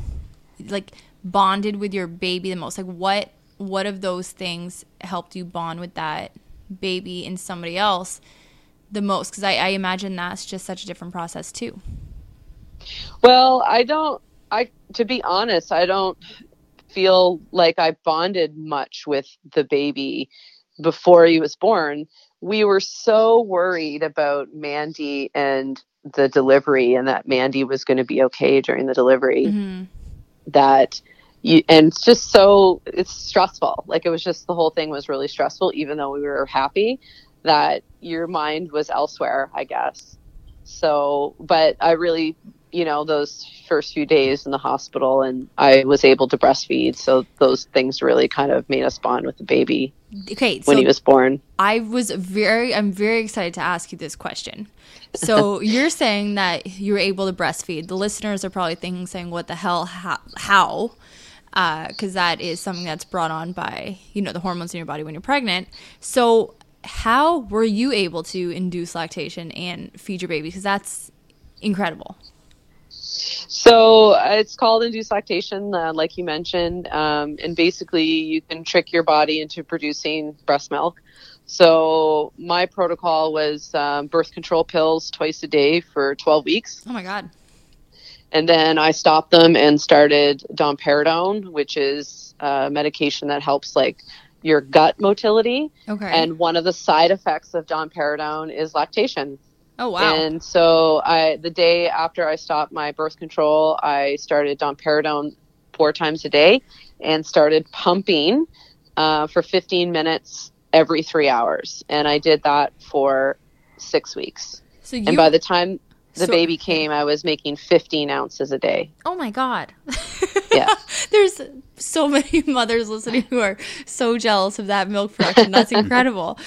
like bonded with your baby the most? Like, what what of those things helped you bond with that baby and somebody else the most? Because I, I imagine that's just such a different process too. Well, I don't. I to be honest, I don't feel like I bonded much with the baby before he was born. We were so worried about Mandy and the delivery, and that Mandy was going to be okay during the delivery. hmm That you and it's just so it's stressful. Like it was just the whole thing was really stressful, even though we were happy. That your mind was elsewhere, I guess. So, but I really, you know, those first few days in the hospital, and I was able to breastfeed. So those things really kind of made us bond with the baby Okay, so when he was born. I was very, I'm very excited to ask you this question. So you're saying that you were able to breastfeed. The listeners are probably thinking, saying, "What the hell? How?" how? Uh, because that is something that's brought on by you know the hormones in your body when you're pregnant. So how were you able to induce lactation and feed your baby? Because that's incredible. So uh, it's called induced lactation, uh, like you mentioned, um, and basically you can trick your body into producing breast milk. So my protocol was um, birth control pills twice a day for 12 weeks, Oh my god. and then I stopped them and started domperidone, which is a medication that helps like your gut motility. Okay. And one of the side effects of domperidone is lactation. Oh wow. And so I, the day after I stopped my birth control, I started domperidone four times a day and started pumping uh, for 15 minutes every three hours. And I did that for six weeks. so you and by the time the So- baby came, I was making 15 ounces a day. Oh my god. Yeah. There's so many mothers listening who are so jealous of that milk production. That's incredible.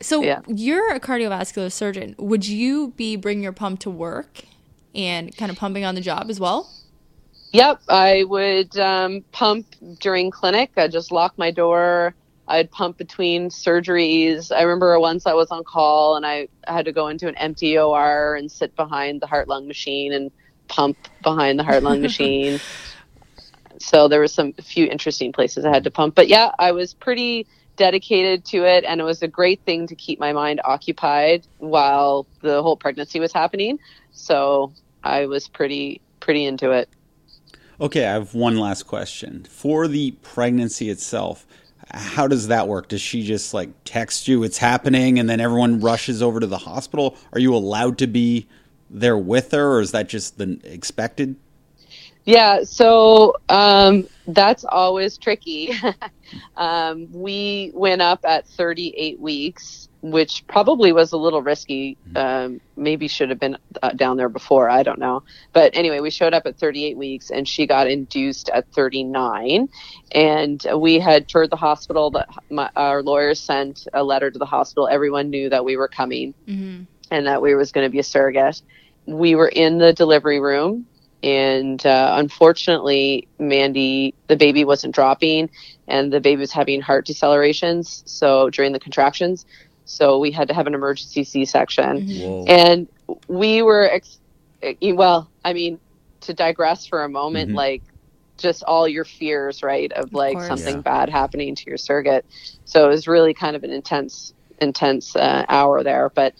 So Yeah. you're a cardiovascular surgeon. Would you be bringing your pump to work and kind of pumping on the job as well? Yep, I would um, pump during clinic. I'd just lock my door. I'd pump between surgeries. I remember once I was on call and I had to go into an empty OR and sit behind the heart lung machine and pump behind the heart lung machine. So there was some a few interesting places I had to pump. But yeah, I was pretty dedicated to it and it was a great thing to keep my mind occupied while the whole pregnancy was happening. So I was pretty pretty into it. Okay, I have one last question. For the pregnancy itself, how does that work? Does she just like text you it's happening and then everyone rushes over to the hospital? Are you allowed to be there with her or is that just the expected? Yeah, so um, that's always tricky. um, we went up at 38 weeks, which probably was a little risky. Um, maybe should have been uh, down there before. I don't know. But anyway, we showed up at 38 weeks, and she got induced at 39. And we had toured the hospital. That my, our lawyers sent a letter to the hospital. Everyone knew that we were coming Mm-hmm. and that we was going to be a surrogate. We were in the delivery room, and uh, unfortunately, Mandy, the baby wasn't dropping, and the baby was having heart decelerations. So during the contractions, so we had to have an emergency C-section, Whoa. and we were, ex- well, I mean, to digress for a moment, Mhm. like just all your fears, right, of like course. something Yeah. bad happening to your surrogate. So it was really kind of an intense, intense uh, hour there. But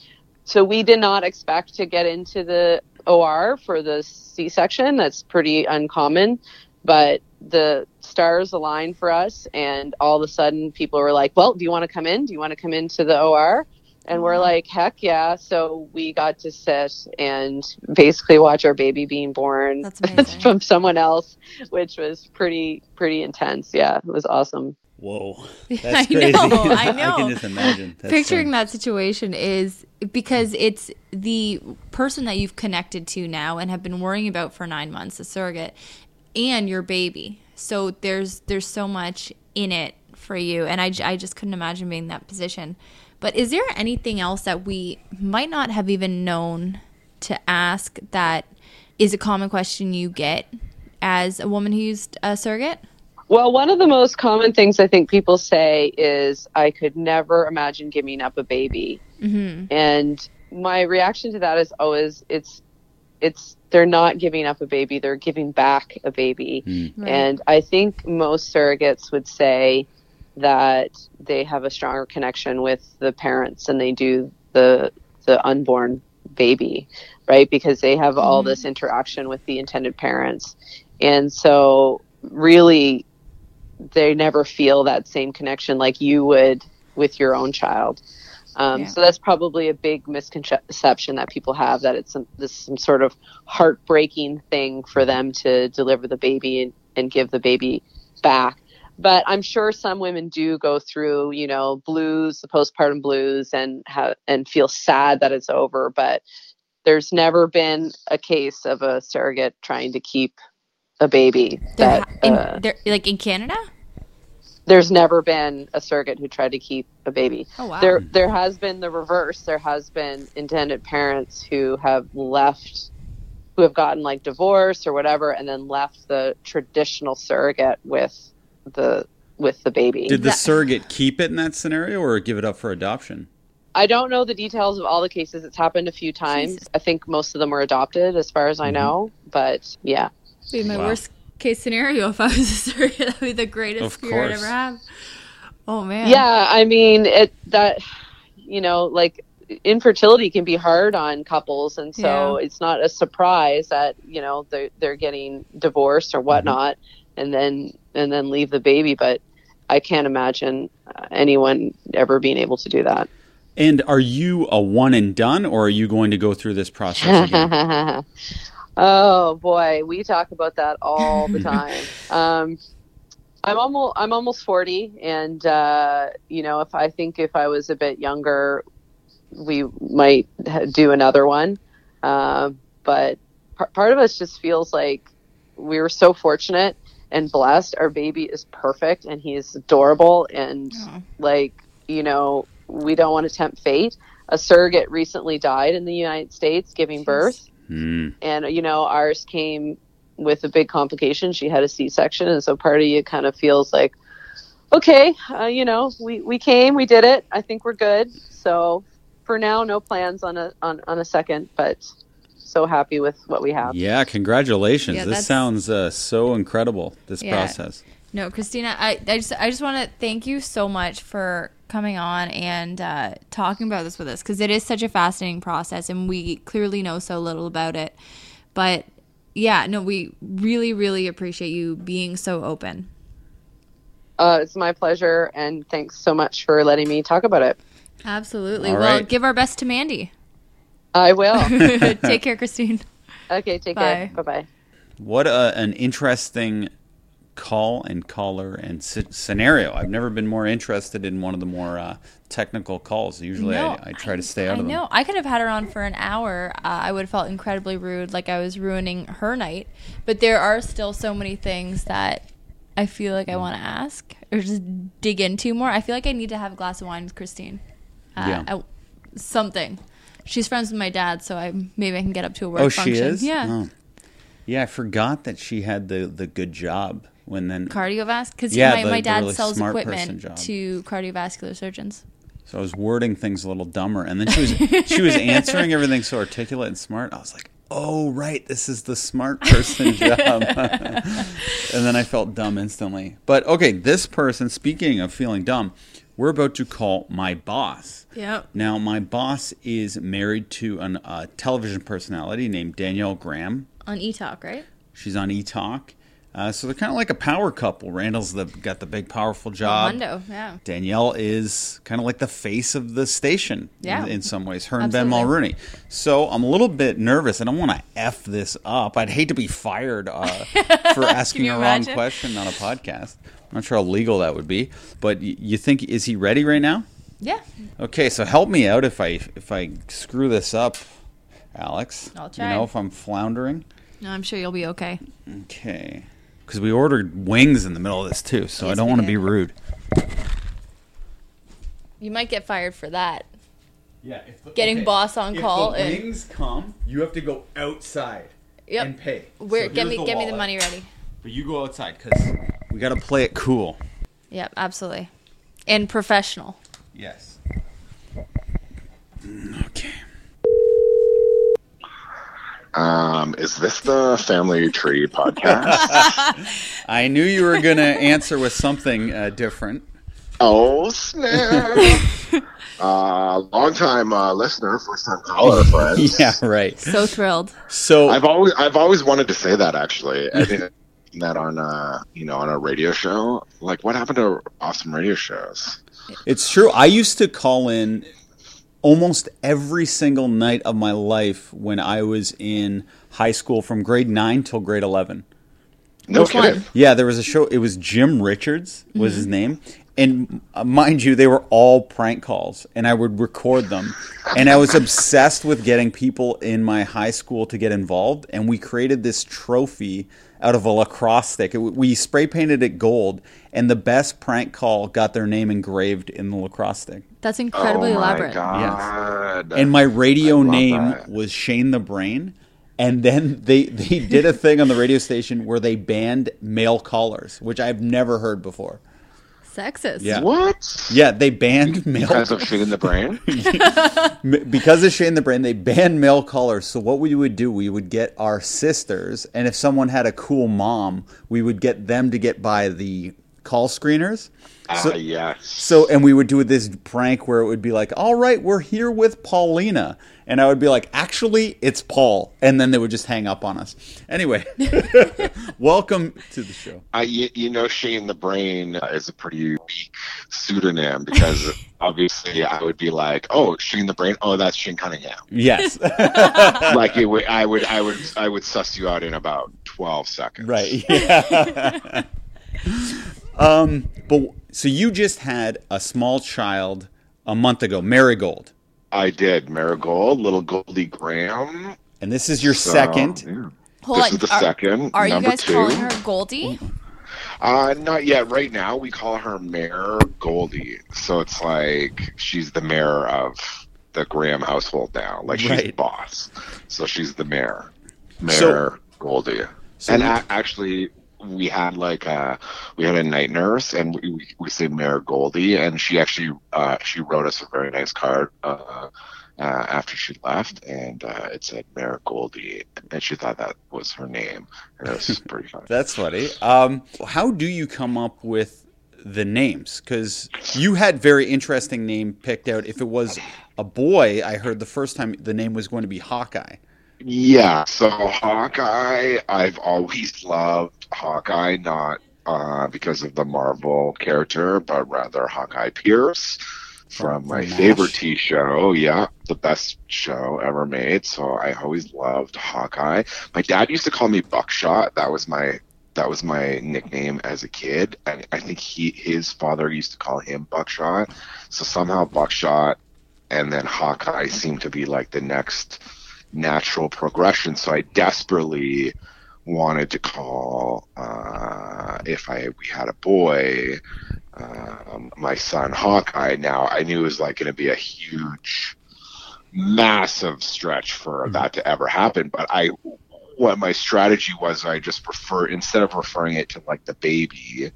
so we did not expect to get into the OR for the C-section. That's pretty uncommon, but the stars aligned for us, and all of a sudden, people were like, "Well, do you want to come in? Do you want to come into the OR?" And we're mm-hmm. like, "Heck yeah!" So we got to sit and basically watch our baby being born from someone else, which was pretty pretty intense. Yeah, it was awesome. Whoa. I That's know, crazy. I I know. can just imagine. That's Picturing that situation is because it's the person that you've connected to now and have been worrying about for nine months, the surrogate, and your baby. So there's there's so much in it for you, and I I just couldn't imagine being in that position. But is there anything else that we might not have even known to ask that is a common question you get as a woman who used a surrogate? Well, one of the most common things I think people say is, I could never imagine giving up a baby. Mm-hmm. And my reaction to that is always, it's, it's, they're not giving up a baby, they're giving back a baby. Mm. And I think most surrogates would say that they have a stronger connection with the parents than they do the, the unborn baby, right? Because they have all Mhm. this interaction with the intended parents. And so, really, they never feel that same connection like you would with your own child. Um, Yeah. So that's probably a big misconception that people have that it's some, this some sort of heartbreaking thing for them to deliver the baby and, and give the baby back. But I'm sure some women do go through, you know, blues, the postpartum blues, and have and feel sad that it's over. But there's never been a case of a surrogate trying to keep a baby. There, That, ha- in, uh, there, like in Canada? there's never been a surrogate who tried to keep a baby. Oh wow. There, there has been the reverse. There has been intended parents who have left, who have gotten like divorce or whatever, and then left the traditional surrogate with the with the baby. Did the That- surrogate keep it in that scenario or give it up for adoption? I don't know the details of all the cases. It's happened a few times. Jesus. I think most of them were adopted, as far as I know. But yeah, Be my Wow. worst case scenario if I was a surrogate. That'd be the greatest Of fear I'd ever have. Oh man. yeah. I mean, it that you know, like infertility can be hard on couples, and so Yeah. it's not a surprise that you know they're they're getting divorced or whatnot, and then and then leave the baby. But I can't imagine uh, anyone ever being able to do that. And are you a one and done, or are you going to go through this process again? oh boy, we talk about that all the time. um, I'm almost I'm almost forty, and uh, you know, if I think if I was a bit younger, we might do another one. Um, but par- part of us just feels like we were so fortunate and blessed. Our baby is perfect, and he is adorable, and like you know, we don't want to tempt fate. A surrogate recently died in the United States giving birth Hmm. and you know ours came with a big complication she had a c-section and so part of you kind of feels like okay uh, you know we, we came we did it i think we're good so for now no plans on a on, on a second but so happy with what we have Yeah, congratulations. Yeah, this sounds uh, so incredible. This Yeah. process. No, Christina, I, I just I just want to thank you so much for coming on and uh, talking about this with us because it is such a fascinating process and we clearly know so little about it. But yeah, no, we really really appreciate you being so open. uh, it's my pleasure and thanks so much for letting me talk about it Absolutely. All well, right. give our best to Mandy. i will Take care, Christine. okay take Bye. care bye-bye What a, an interesting call and caller and s- scenario. I've never been more interested in one of the more uh, technical calls. Usually No, I, I try to stay out I of them. No, I could have had her on for an hour. Uh, I would have felt incredibly rude, like I was ruining her night. But there are still so many things that I feel like I want to ask or just dig into more. I feel like I need to have a glass of wine with Christine. Uh, Yeah. I- something. She's friends with my dad, so I maybe I can get up to a work Oh, function. she is? Yeah. Oh. Yeah, I forgot that she had the, the good job when then. Cardiovascular, because Yeah, my, the- my dad really sells equipment to cardiovascular surgeons. So I was wording things a little dumber, and then she was she was answering everything so articulate and smart. I was like, "Oh, right, this is the smart person job." and then I felt dumb instantly. But okay, this person. Speaking of feeling dumb, we're about to call my boss. Yep. Now, my boss is married to a uh, television personality named Danielle Graham. On E Talk, right? She's on E Talk. Uh, so they're kind of like a power couple. Randall's the, got the big, powerful job. Hundo, yeah. Danielle is kind of like the face of the station Yeah. in, in some ways, her and Ben Mulroney. So I'm a little bit nervous. I don't want to F this up. I'd hate to be fired uh, for asking a wrong question on a podcast. I'm not sure how legal that would be. But y- you think, is he ready right now? Yeah. Okay, so help me out if I if I screw this up, Alex. I'll try. You know, if I'm floundering. No, I'm sure you'll be okay. Okay. Because we ordered wings in the middle of this too, so I don't want to be rude. You might get fired for that. Yeah, if the, Getting boss on call If the and- wings come, you have to go outside Yep. and pay. Where So get me get me the money ready. But you go outside because we got to play it cool. Yep, absolutely. And professional. Yes. Mm, okay. Um, is this the Family Tree podcast? I knew you were gonna answer with something uh, different. oh snap! uh, long time uh, listener, first time caller, friends. yeah, right. So thrilled. So I've always I've always wanted to say that actually. I think that on uh you know on a radio show. Like, what happened to awesome radio shows? It's true. I used to call in almost every single night of my life when I was in high school from grade 9 till grade 11. No Which kidding. Yeah, there was a show. It was Jim Richards was Mm-hmm. his name, and uh, mind you, they were all prank calls, and I would record them. And I was obsessed with getting people in my high school to get involved, and we created this trophy out of a lacrosse stick. It- we spray painted it gold, and the best prank call got their name engraved in the lacrosse stick. That's incredibly oh my elaborate. god! And my radio name that. was Shane the Brain. And then they, they did a thing on the radio station where they banned male callers, which I've never heard before. Sexist. Yeah. What? Yeah, they banned male Because of shit in the brain? Because of Shane the Brain, they banned male callers. So what we would do, we would get our sisters, and if someone had a cool mom, we would get them to get by the call screeners. Ah, So- yes. So, and we would do this prank where it would be like, "All right, we're here with Paulina," and I would be like, "Actually, it's Paul," and then they would just hang up on us. Anyway, welcome to the show. I, you, you know, Shane the Brain is a pretty weak pseudonym because obviously I would be like, oh, Shane the Brain, oh, that's Shane Cunningham. Yes, like it would, I would, I would, I would suss you out in about twelve seconds. right. Yeah. Um, but so you just had a small child a month ago, Marigold, I did Marigold, little Goldie Graham. and this is your So, second. yeah. Hold this on. is the are, second. Are you guys two. calling her Goldie? Uh, not yet. Right now, we call her Mayor Goldie. So it's like she's the mayor of the Graham household now. Like she's Right. boss. So she's the mayor. Mayor So- Goldie. So and we- a- actually, we had like a we had a night nurse, and we we, we said Mayor Goldie, and she actually uh, she wrote us a very nice card. Uh, uh, after she left, and uh, it said Mayor Goldie, and she thought that was her name, and it was pretty funny. That's funny. Um, how do you come up with the names? Because you had very interesting name picked out. If it was a boy, I heard the first time the name was going to be Hawkeye. Yeah, so Hawkeye, I've always loved Hawkeye, not uh, because of the Marvel character, but rather Hawkeye Pierce from my favorite T show. Yeah, the best show ever made. So I always loved Hawkeye. My dad used to call me Buckshot. That was my that was my nickname as a kid, and I think he his father used to call him Buckshot. So somehow Buckshot and then Hawkeye seemed to be like the next natural progression. So I desperately wanted to call uh, if I we had a boy, um, my son Hawkeye. Now I knew it was like going to be a huge, massive stretch for that to ever happen. But I, what my strategy was, I just prefer instead of referring it to like the baby,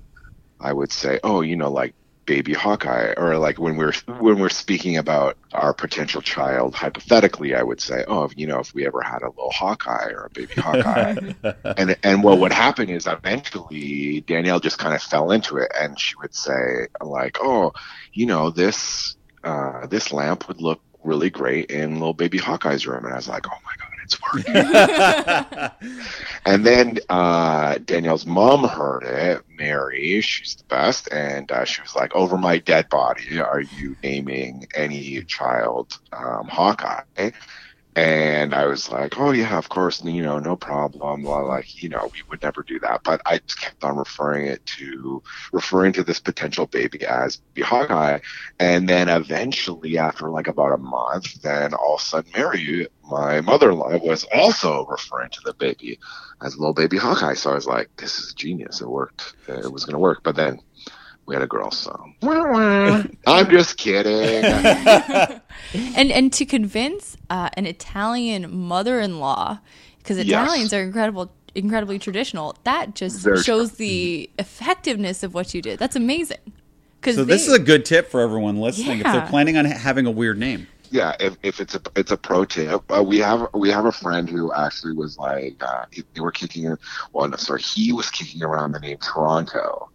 I would say, oh, you know, like baby Hawkeye, or like when we're when we're speaking about our potential child, hypothetically, I would say, oh, you know, if we ever had a little Hawkeye or a baby Hawkeye, and and what would happen is eventually Danielle just kind of fell into it, and she would say like, oh, you know, this uh, this lamp would look really great in little baby Hawkeye's room, and I was like, oh my god, it's working. And then uh, Danielle's mom heard it, Mary, she's the best, and uh, she was like, "Over my dead body, are you naming any child um, Hawkeye?" And I was like, "Oh yeah, of course, you know, no problem." Well, like, you know, we would never do that, but I just kept on referring it to referring to this potential baby as Hawkeye, and then eventually, after like about a month, then all of a sudden, Mary, my mother-in-law, was also referring to the baby as little baby Hawkeye. So I was like, this is genius. It worked. It was going to work. But then we had a girl, so. I'm just kidding. and and to convince uh, an Italian mother-in-law, because Yes. Italians are incredible, incredibly traditional. That just Very shows the effectiveness of what you did. That's amazing. Because so this is a good tip for everyone listening if they're planning on having a weird name. yeah, if, if it's a it's a pro tip, uh, we have we have a friend who actually was like uh, they were kicking well, no, sorry, he was kicking around the name Toronto,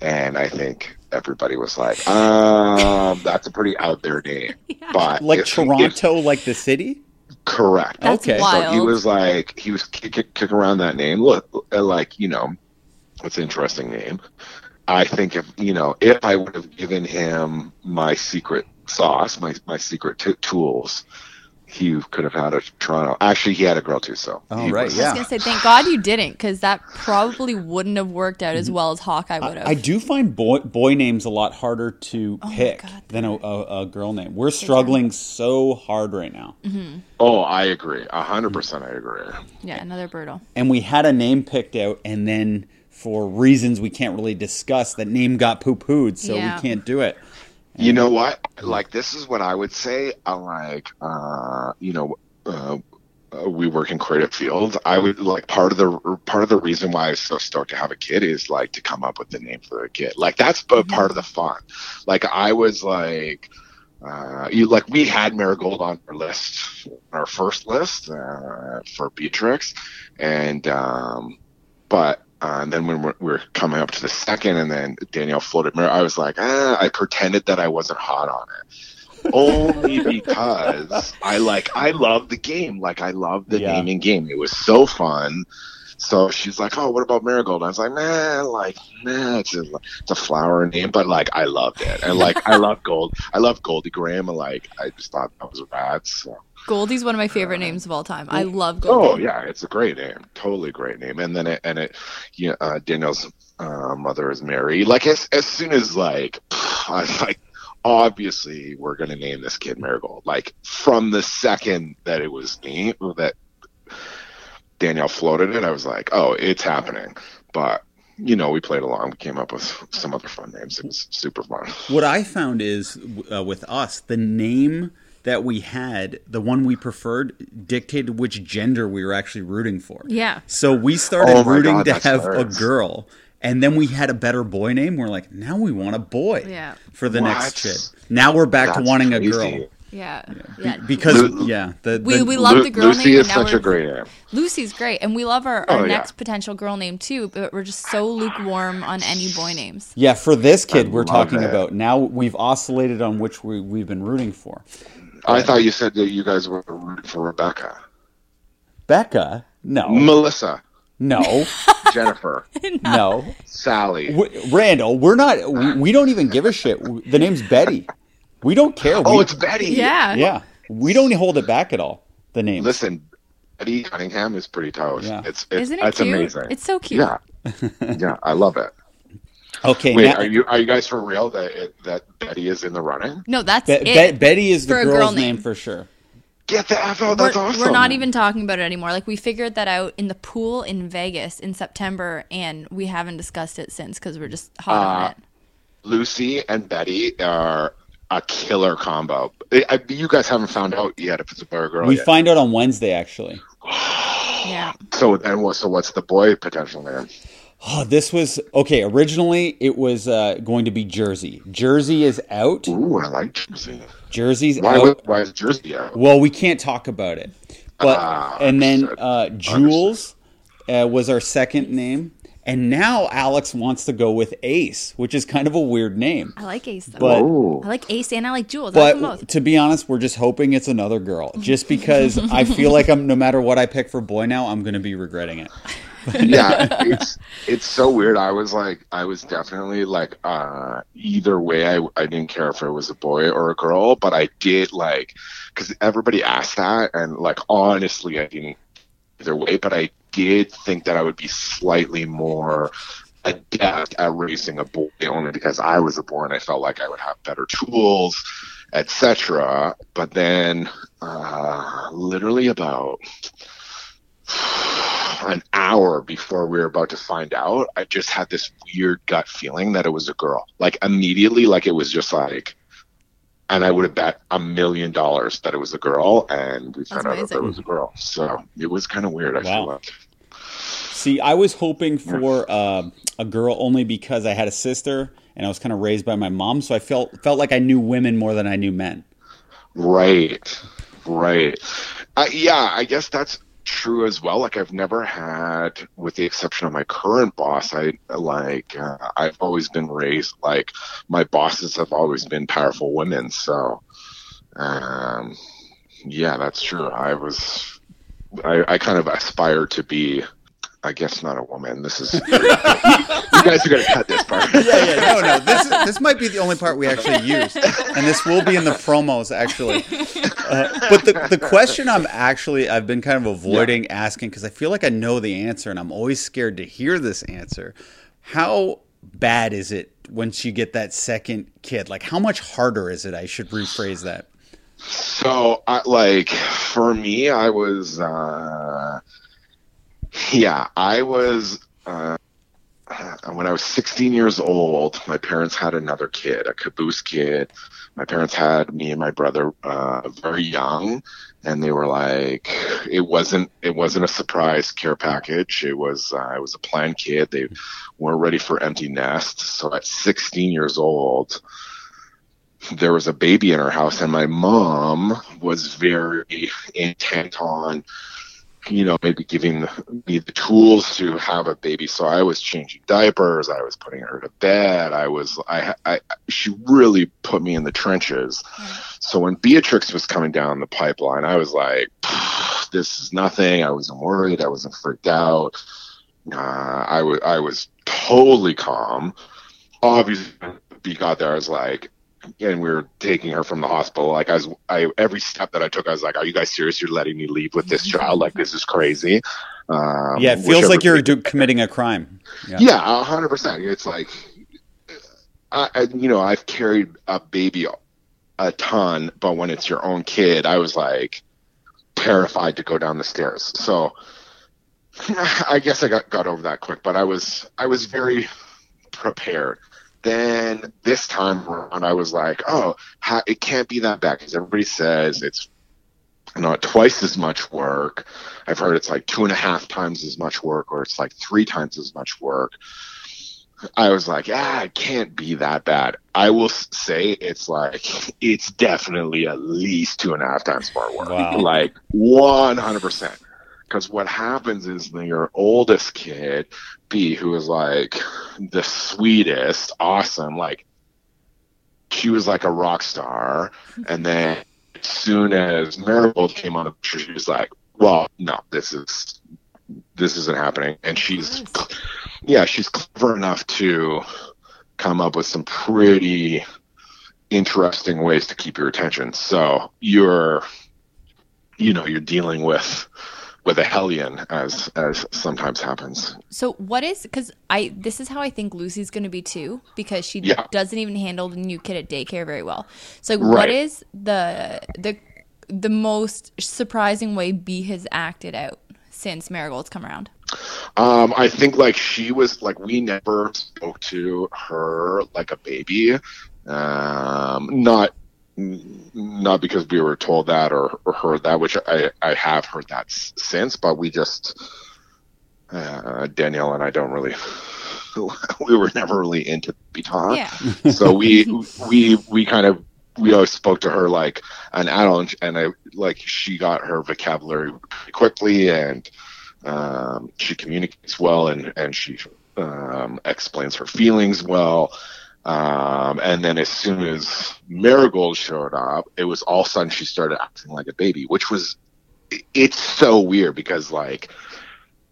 and I think everybody was like, um, that's a pretty out there name. But Like if- if- Toronto, like the city? correct. That's Okay. Wild. So he was like, he was kick, kick, kicking around that name. Look, uh, like you know, it's an interesting name. I think if you know, if I would have given him my secret sauce, my my secret t- tools, he could have had a Toronto. Actually, he had a girl too. So Oh, he right, was- I yeah. was gonna say, thank God you didn't, because that probably wouldn't have worked out as mm-hmm. well as Hawkeye would have. I do find boy, boy names a lot harder to Oh pick God, than a, a, a girl name. We're struggling so hard right now. Mm-hmm. Oh, I agree. A hundred mm-hmm. percent, I agree. yeah, another brutal. And we had a name picked out, and then for reasons we can't really discuss, that name got poo pooed, so Yeah. we can't do it. You know what? Like this is what I would say. Like, uh, you know, uh, uh, we work in creative fields. I would like part of the part of the reason why I so stoked to have a kid is like to come up with the name for the kid. Like that's mm-hmm. part of the fun. Like I was like. Uh, you like we had Marigold on our list, our first list uh, for Beatrix, and um, but uh, and then when we're, we're, coming up to the second, and then Danielle floated mirror, I was like, ah, I pretended that I wasn't hot on it. Only because I like I love the game. Like I love the yeah. naming game. It was so fun. So she's like, "Oh, what about Marigold?" I was like, "Nah, like, nah, it's a, it's a flower name, but like, I loved it, and like, I love Gold, I love Goldie Graham, and like, I just thought that was rad." So Goldie's one of my favorite names of all time. I love Goldie. Oh yeah, it's a great name, totally great name. And then it and it, you know, uh, Danielle's uh, mother is Mary. Like as as soon as like I like obviously we're gonna name this kid Marigold. Like from the second that it was named that Danielle floated it, I was like, oh, it's happening. But you know, we played along. We came up with some other fun names. It was super fun. What I found is uh, with us, the name that we had, the one we preferred, dictated which gender we were actually rooting for. Yeah. So we started oh rooting God, to have hilarious. a girl. And then we had a better boy name. We're like, now we want a boy yeah. for the what? next kid. Now we're back That's to wanting crazy. a girl. Yeah, yeah. Be- because Lu- yeah, the, the, we we love the girl Lucy name. is such a great name. Lucy's great, and we love our, our oh, next yeah. potential girl name too. But we're just so lukewarm on any boy names. Yeah, for this kid, I we're talking it. about now. We've oscillated on which we, we've been rooting for. I thought you said that you guys were rooting for Rebecca. Becca? No. Melissa. No. Jennifer. no. Sally. W- Randall, we're not. We, we, don't even give a shit. The name's Betty. We don't care. Oh, we, it's Betty. Yeah. Yeah. We don't hold it back at all. The name. Listen, Betty Cunningham is pretty toast. Yeah. It's, it's Isn't it it's cute? amazing. It's so cute. Yeah. yeah, I love it. Okay. Wait, now, are you are you guys for real that that Betty is in the running? No, that's Be- it. Be- Betty is the girl's girl name. name. for sure. Get the F out. That's we're, awesome. we're not even talking about it anymore. Like we figured that out in the pool in Vegas in September, and we haven't discussed it since because we're just hot Uh, on it. Lucy and Betty are a killer combo. I, I- you guys haven't found out yet if it's a boy or girl We yet. find out on Wednesday, actually. Yeah, so then what? So what's the boy potential name? Oh, this was okay. Originally, it was uh, going to be Jersey. Jersey is out. Ooh, I like Jersey. Jersey's Why? out. Why is Jersey out? Well, we can't talk about it. But Ah, and then uh, Jules uh, was our second name, and now Alex wants to go with Ace, which is kind of a weird name. I like Ace though. But Ooh. I like Ace and I like Jules. I like them both. to be honest, we're just hoping it's another girl, just because I feel like I'm no matter what I pick for boy now, I'm going to be regretting it. yeah, it's it's so weird. I was like, I was definitely like, uh, either way, I I didn't care if it was a boy or a girl, but I did like, because everybody asked that, and like honestly, I didn't either way, but I did think that I would be slightly more adept at raising a boy only because I was a boy and I felt like I would have better tools, etc. But then, uh, literally about an hour before we were about to find out, I just had this weird gut feeling that it was a girl. Like immediately, like it was just like, and I would have bet a million dollars that it was a girl, and we found out that it was a girl. So it was kind of weird. I feel like. See, I was hoping for uh, a girl only because I had a sister and I was kind of raised by my mom, so I felt felt like I knew women more than I knew men. Right, right. Uh, yeah, I guess that's true as well. Like I've never had, with the exception of my current boss, I like uh, I've always been raised like my bosses have always been powerful women. So, um, yeah, that's true. I was, I, I kind of aspire to be. I guess not a woman. This is you guys are gonna cut this part. yeah, yeah, no, no. This this might be the only part we actually use, and this will be in the promos actually. Uh, but the the question I'm actually I've been kind of avoiding asking because I feel like I know the answer, and I'm always scared to hear this answer. How bad is it once you get that second kid? Like, how much harder is it? I should rephrase that. So, I, like for me, I was, uh, yeah, I was uh, when I was 16 years old, my parents had another kid, a caboose kid. My parents had me and my brother uh, very young, and they were like, it wasn't it wasn't a surprise care package. It was uh, it was a planned kid. They weren't ready for empty nest. So at 16 years old, there was a baby in our house, and my mom was very intent on you know, maybe giving me the tools to have a baby. So I was changing diapers. I was putting her to bed. I was, I, I, she really put me in the trenches. So when Beatrix was coming down the pipeline, I was like, this is nothing. I wasn't worried. I wasn't freaked out. Uh, I was, I was totally calm. Obviously, when B got there, I was like, and we were taking her from the hospital. Like I was, I every step that I took, I was like, "Are you guys serious? You're letting me leave with this child? Like this is crazy." Um, yeah, it feels like you're do- committing a crime. Yeah, hundred percent. It's like, I, I, you know, I've carried a baby a ton, but when it's your own kid, I was like terrified to go down the stairs. So I guess I got got over that quick, but I was I was very prepared then this time around, I was like, oh, how, it can't be that bad because everybody says it's not twice as much work. I've heard it's like two and a half times as much work, or it's like three times as much work. I was like, ah, it can't be that bad. I will say it's like, it's definitely at least two and a half times more work. Wow. Like 100%. Because what happens is then your oldest kid, B, who is like the sweetest, awesome, like she was like a rock star. And then as soon as Marigold came on the picture, she was like, well, no, this is this isn't happening. And she's, yeah, she's clever enough to come up with some pretty interesting ways to keep your attention. So you're, you know, you're dealing with with a hellion as as sometimes happens. So what is because I this is how I think Lucy's going to be too because she yeah. doesn't even handle the new kid at daycare very well. So right. what is the the the most surprising way B has acted out since Marigold's come around? Um, I think like she was like we never spoke to her like a baby. Um, not not because we were told that or, or heard that, which I, I have heard that since, but we just, uh, Danielle and I don't really, we were never really into be. Yeah. so we, we, we kind of, we always spoke to her like an adult and I, like she got her vocabulary quickly and, um, she communicates well and, and she, um, explains her feelings well. Um, and then as soon as Marigold showed up, it was all of a sudden she started acting like a baby, which was, it's so weird because like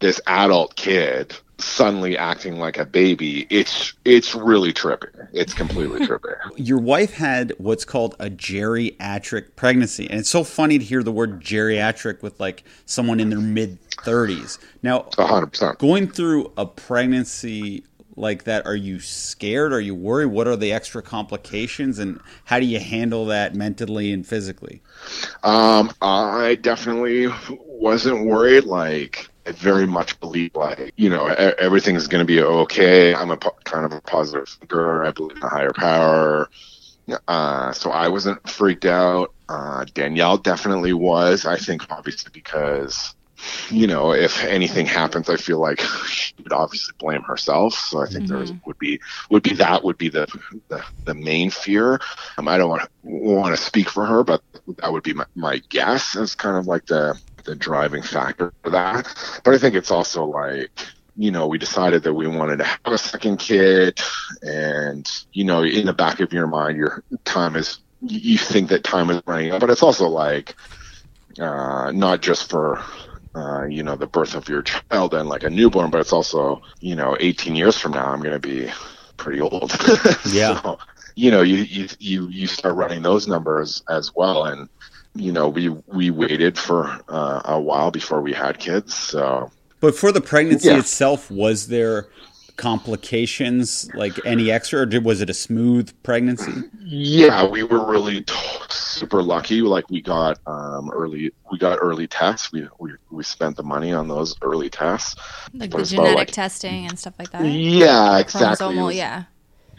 this adult kid suddenly acting like a baby, it's, it's really trippy. It's completely trippy. Your wife had what's called a geriatric pregnancy. And it's so funny to hear the word geriatric with like someone in their mid 30s. Now, 100%. Going through a pregnancy like that are you scared? Are you worried? What are the extra complications and how do you handle that mentally and physically? Um, i definitely wasn't worried like i very much believe like you know everything is going to be okay. I'm a po- kind of a positive thinker. I believe in a higher power. Uh, so i wasn't freaked out. Uh, danielle definitely was i think obviously because you know, if anything happens, I feel like she would obviously blame herself. So I think mm-hmm. there would be would be that would be the the, the main fear. Um, I don't want to want to speak for her, but that would be my, my guess as kind of like the the driving factor for that. But I think it's also like you know, we decided that we wanted to have a second kid, and you know, in the back of your mind, your time is you think that time is running out, but it's also like uh, not just for uh, you know, the birth of your child and like a newborn, but it's also, you know, 18 years from now, I'm going to be pretty old. yeah. So, you know, you, you, you, you start running those numbers as well. And, you know, we, we waited for uh, a while before we had kids. So, but for the pregnancy yeah. itself, was there complications, like any extra, or did, was it a smooth pregnancy? Yeah, we were really t- super lucky. Like we got um, early, we got early tests. We, we we spent the money on those early tests. Like the it's about, genetic like- testing and stuff like that. Yeah, exactly. Was- yeah.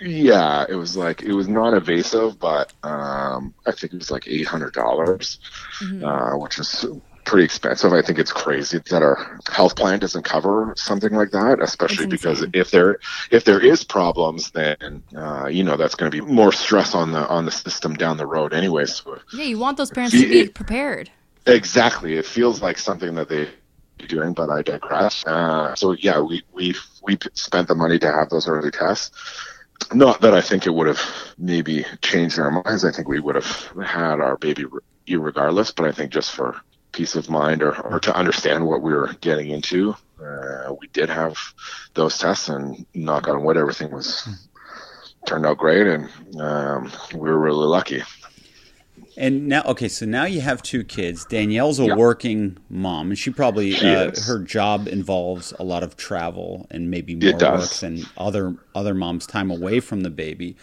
Yeah, it was like it was not invasive, but um, I think it was like eight hundred dollars, Mm-hmm. uh, which is pretty expensive. I think it's crazy that our health plan doesn't cover something like that, especially because if there if there is problems, then uh, you know that's going to be more stress on the on the system down the road, anyway. So Yeah, you want those parents to be prepared. Exactly. It feels like something that they doing, but I digress. Uh, so yeah, we we we spent the money to have those early tests. Not that I think it would have maybe changed our minds. I think we would have had our baby re- regardless. But I think just for peace of mind or, or to understand what we were getting into, uh, we did have those tests, and knock on wood, everything was turned out great, and um, we were really lucky. And now, okay, so now you have two kids. Danielle's a Yeah. working mom, and she probably She uh, her job involves a lot of travel and maybe more work than other other moms' time away from the baby.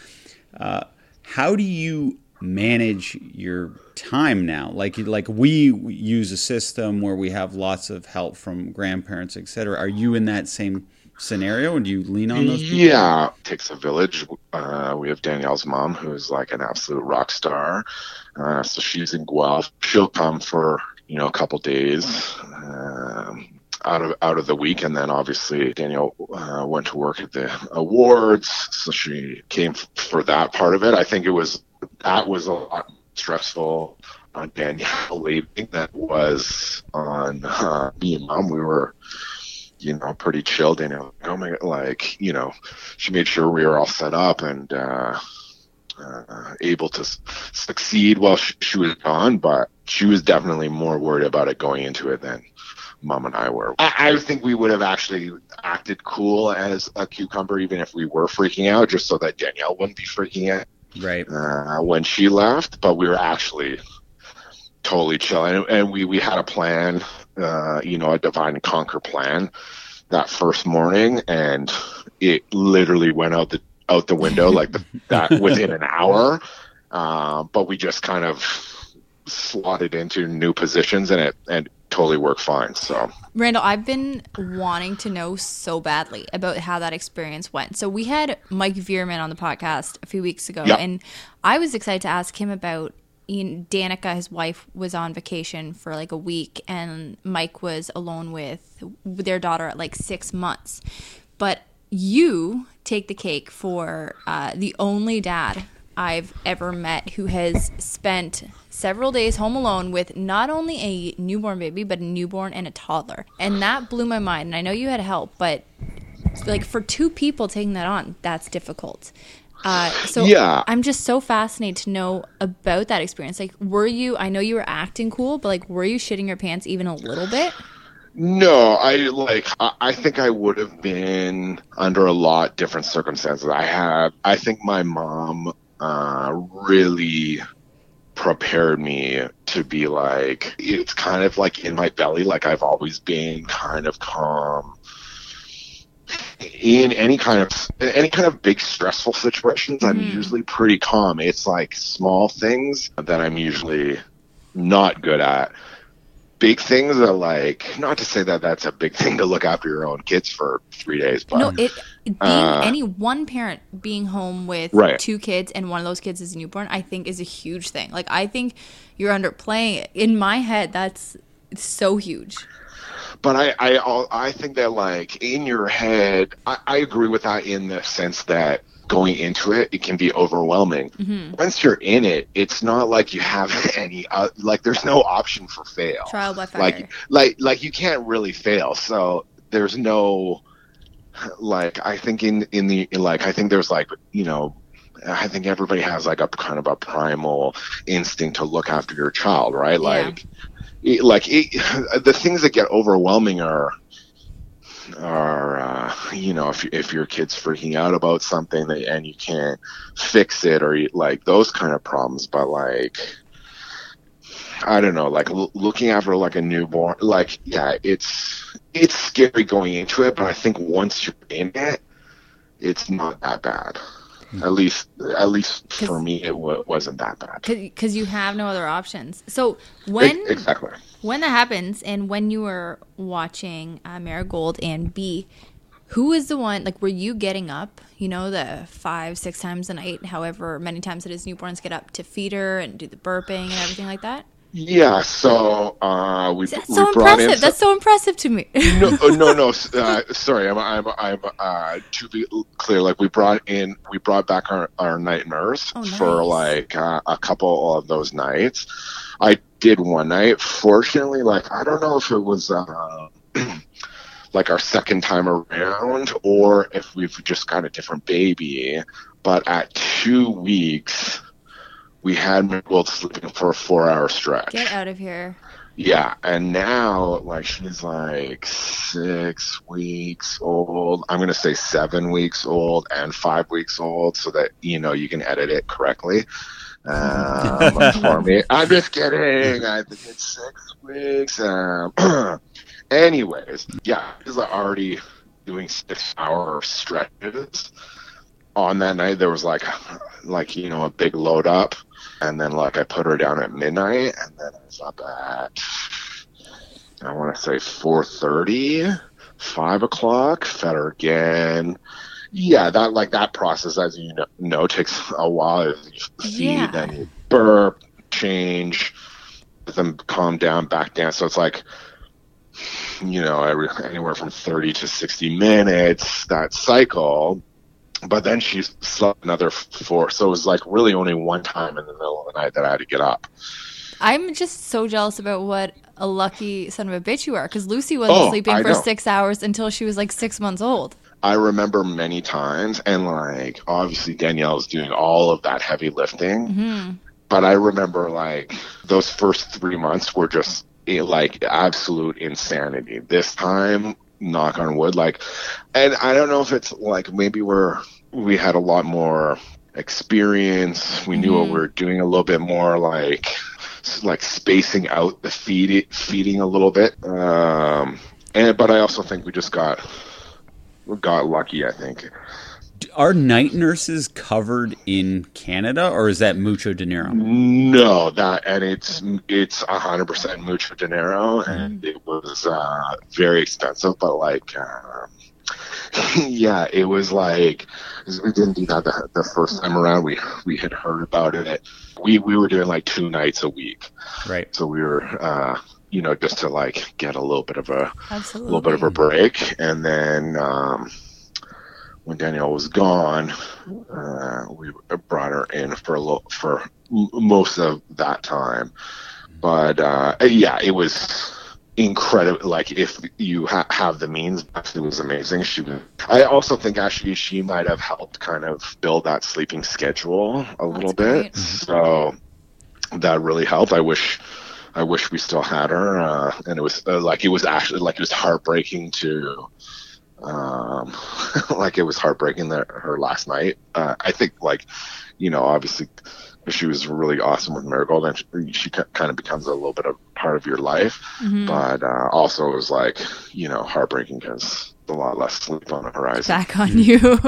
Uh, how do you manage your time now? Like like we use a system where we have lots of help from grandparents, etc. Are you in that same scenario, and you lean on those? people? Yeah, takes a village. Uh, we have Danielle's mom, who's like an absolute rock star. Uh, so she's in Guelph. She'll come for you know a couple days um, out of out of the week, and then obviously Danielle uh, went to work at the awards, so she came f- for that part of it. I think it was that was a lot stressful on Danielle leaving that was on uh, me and mom. We were you know, pretty chilled. Know, oh my, like, you know, she made sure we were all set up and uh, uh, able to succeed while she, she was gone. But she was definitely more worried about it going into it than mom and I were. I, I think we would have actually acted cool as a cucumber, even if we were freaking out, just so that Danielle wouldn't be freaking out Right. uh, when she left, but we were actually totally chill. And, and we, we had a plan, uh, you know, a divine and conquer plan that first morning, and it literally went out the out the window like the, that within an hour. Uh, but we just kind of slotted into new positions, and it and totally work fine. So Randall, I've been wanting to know so badly about how that experience went. So we had Mike Veerman on the podcast a few weeks ago, Yeah. and I was excited to ask him about. Danica, his wife, was on vacation for like a week, and Mike was alone with, with their daughter at like six months. But you take the cake for uh, the only dad I've ever met who has spent several days home alone with not only a newborn baby, but a newborn and a toddler. And that blew my mind. And I know you had help, but like for two people taking that on, that's difficult. Uh, so Yeah. I'm just so fascinated to know about that experience. Like, were you? I know you were acting cool, but like, were you shitting your pants even a little bit? No, I like. I, I think I would have been under a lot different circumstances. I have. I think my mom uh, really prepared me to be like. It's kind of like in my belly. Like I've always been kind of calm in any kind of any kind of big stressful situations. I'm usually pretty calm. It's like small things that I'm usually not good at big things are like not to say that that's a big thing to look after your own kids for three days but No, it being Uh, any one parent being home with Right. two kids and one of those kids is a newborn, I think is a huge thing. Like I think you're underplaying it. In my head, that's so huge. but I, I I think that like in your head I, I agree with that in the sense that going into it it can be overwhelming Mm-hmm. once you're in it it's not like you have any uh, like there's no option for fail Trial by fire. like like like you can't really fail so there's no like i think in in the like i think there's like you know i think everybody has like a kind of a primal instinct to look after your child right Yeah. like it, like it, the things that get overwhelming are are uh, you know if if your kid's freaking out about something that, and you can't fix it or you, like those kind of problems but like I don't know, like l- looking after like a newborn, like yeah, it's it's scary going into it, but I think once you're in it, it's not that bad. At least, at least for me, it w- wasn't that bad. because you have no other options. So when exactly. When that happens, and when you were watching uh, Marigold and B, who is the one? Like, were you getting up? You know, the five, six times a night, however many times it is newborns get up to feed her and do the burping and everything like that. Yeah. So uh, we That's we so brought impressive. in. That's so impressive to me. no, uh, no, no. Uh, sorry, I'm, I'm, I'm. Uh, to be clear, like we brought in, we brought back our, our night nurse Oh, for like uh, a couple of those nights. I did one night. Fortunately, like I don't know if it was uh, like our second time around or if we've just got a different baby. But at two weeks, we had Marigold sleeping for a four-hour stretch. Get out of here. Yeah, and now like she's like six weeks old. I'm gonna say seven weeks old and five weeks old, so that you know you can edit it correctly for me. I'm just kidding. I think it's six weeks. Um, anyways, yeah, she's already doing six hour stretches. On that night, there was like, like you know, a big load up, and then like I put her down at midnight, and then I was up at I want to say 4:30, 5 o'clock. Fed her again. Yeah, that like that process, as you know, know takes a while. You feed, Yeah. then you burp, change, then calm down, back down. So it's like you know every, anywhere from 30 to 60 minutes that cycle but then she slept another four so it was like really only one time in the middle of the night that i had to get up I'm just so jealous about what a lucky son of a bitch you are because Lucy wasn't Oh, sleeping I for know. six hours until she was like six months old. I remember many times and like obviously danielle's doing all of that heavy lifting hmm but i remember like those first three months were just eh, like absolute insanity. This time knock on wood like and i don't know if it's like maybe we're we had a lot more experience we knew what we were doing a little bit more like like spacing out the feed feeding a little bit um and but i also think we just got got lucky i think Are night nurses covered in Canada, or is that mucho dinero? No, that and it's it's a hundred percent mucho dinero, and it was uh, very expensive. But like, um, yeah, it was like we didn't do that the, the first time around. We we had heard about it. We we were doing like two nights a week, Right. so we were uh, you know just to like get a little bit of a Absolutely. little bit of a break, and then um, when Danielle was gone, uh, we brought her in for a little, for most of that time. But uh, yeah, it was incredible. Like if you ha- have the means, it was amazing. She, was, I also think actually she might have helped kind of build that sleeping schedule a little bit. great. So that really helped. I wish. I wish we still had her, uh, and it was uh, like it was actually like it was heartbreaking to, um, like it was heartbreaking that her last night. Uh, I think like, you know, obviously she was really awesome with Marigold, and she, she kind of becomes a little bit of part of your life. Mm-hmm. But uh, also it was like, you know, heartbreaking because a lot less sleep on the horizon. Back on you.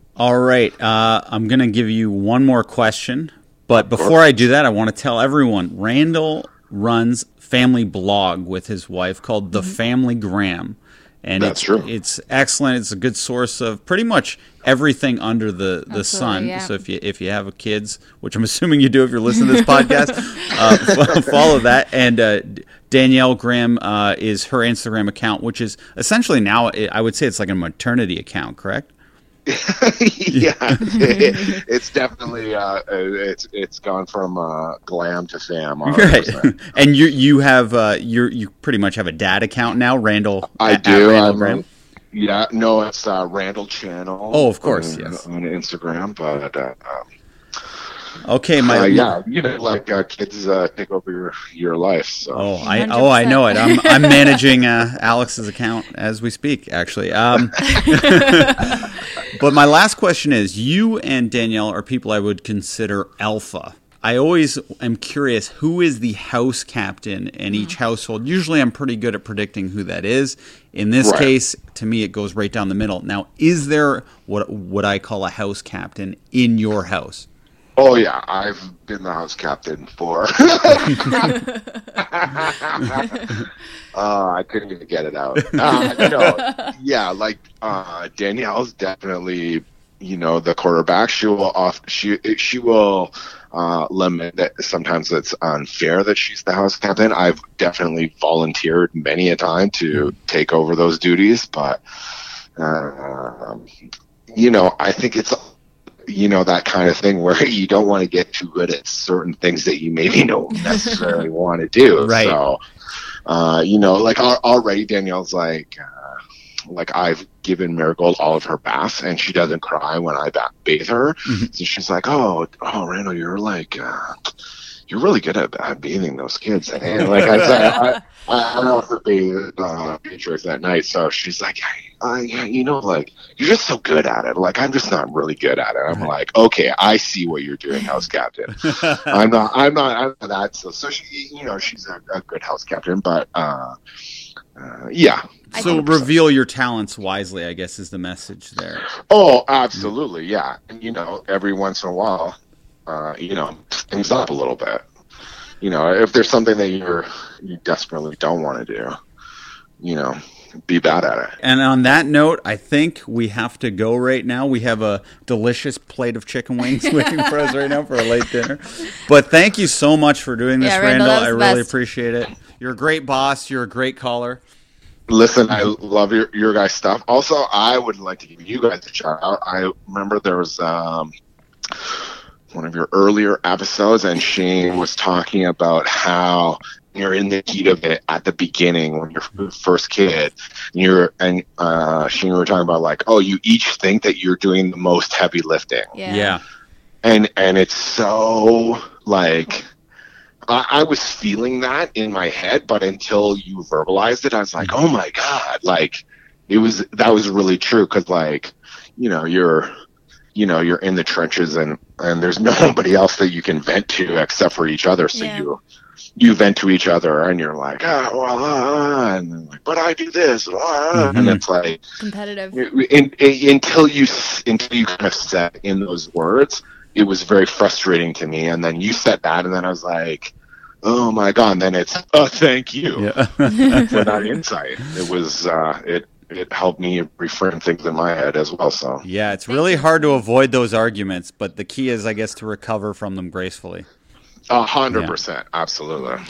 All right. Uh, I'm going to give you one more question. But before I do that, I want to tell everyone Randall runs family blog with his wife called The Family Gram. And That's it's, true. it's excellent. It's a good source of pretty much everything under the, the Absolutely, sun. yeah. So if you if you have kids, which I'm assuming you do if you're listening to this podcast, uh, f- follow that. And uh, Danielle Graham uh, is her Instagram account, which is essentially now I would say it's like a maternity account, correct? Yeah, it, it's definitely uh, it's it's gone from uh, glam to fam. Right, 100%. and you you have uh, you you pretty much have a dad account now, Randall. I at- at do. Randall I'm, Yeah, no, it's uh, Randall Channel. Oh, of course, on, yes. on Instagram. But uh, um, Okay, my uh, yeah, you know, like uh, kids uh, take over your your life. So Oh, I oh I know it. I'm I'm managing uh, Alex's account as we speak, actually. Um, but my last question is: You and Danielle are people I would consider alpha. I always am curious who is the house captain in each household. Usually, I'm pretty good at predicting who that is. In this Right. case, to me, it goes right down the middle. Now, is there what what I call a house captain in your house? Oh yeah, I've been the house captain for. uh, I couldn't even get it out. Uh, know, yeah, like uh, Danielle's definitely, you know, the quarterback. She will off. She she will uh, limit that. Sometimes it's unfair that she's the house captain. I've definitely volunteered many a time to take over those duties, but. Uh, you know, I think it's you know that kind of thing where you don't want to get too good at certain things that you maybe don't necessarily want to do. Right. So, uh, you know, like already Danielle's like, uh, like I've given Marigold all of her baths, and she doesn't cry when I bathe her. So she's like, "Oh, oh, Randall, you're like." Uh, you're really good at, at bathing those kids. And like I said, I, I, I also bathed uh, Beatrix that night. So she's like, I, I, you know, like you're just so good at it. Like I'm just not really good at it. I'm like, okay, I see what you're doing, house captain. I'm not, I'm not, I'm not that. So, so she, you know, she's a, a good house captain, but uh, uh, yeah. So reveal your talents wisely, I guess, is the message there. Oh, absolutely, yeah. And you know, every once in a while, uh, you know, things up a little bit. You know, if there's something that you're you desperately don't want to do, you know, be bad at it. And on that note, I think we have to go right now. We have a delicious plate of chicken wings waiting for us right now for a late dinner. But thank you so much for doing this, Yeah, Randall, Randall. I really best. appreciate it. You're a great boss. You're a great caller. Listen, I love your your guys' stuff. Also, I would like to give you guys a shout out. I remember there was um, one of your earlier episodes, and Shane was talking about how you're in the heat of it at the beginning when you're f- first kid. And you're and uh, Shane we were talking about like, oh, you each think that you're doing the most heavy lifting, Yeah. Yeah. and and it's so like. I, I was feeling that in my head, but until you verbalized it, I was like, "Oh my god!" Like it was that was really true because, like, you know, you're, you know, you're in the trenches and and there's nobody else that you can vent to except for each other. So Yeah. you you vent to each other and you're like, "Ah, well, ah," and like, but I do this, ah, and Mhm. it's like Competitive. in, in, until you s- until you kind of said in those words, it was very frustrating to me. And then you said that, and then I was like, "Oh my god!" And then it's, "Oh, thank you Yeah. for that insight." It was uh, it it helped me reframe things in my head as well. So yeah, it's really hard to avoid those arguments, but the key is, I guess, to recover from them gracefully. a hundred percent, absolutely,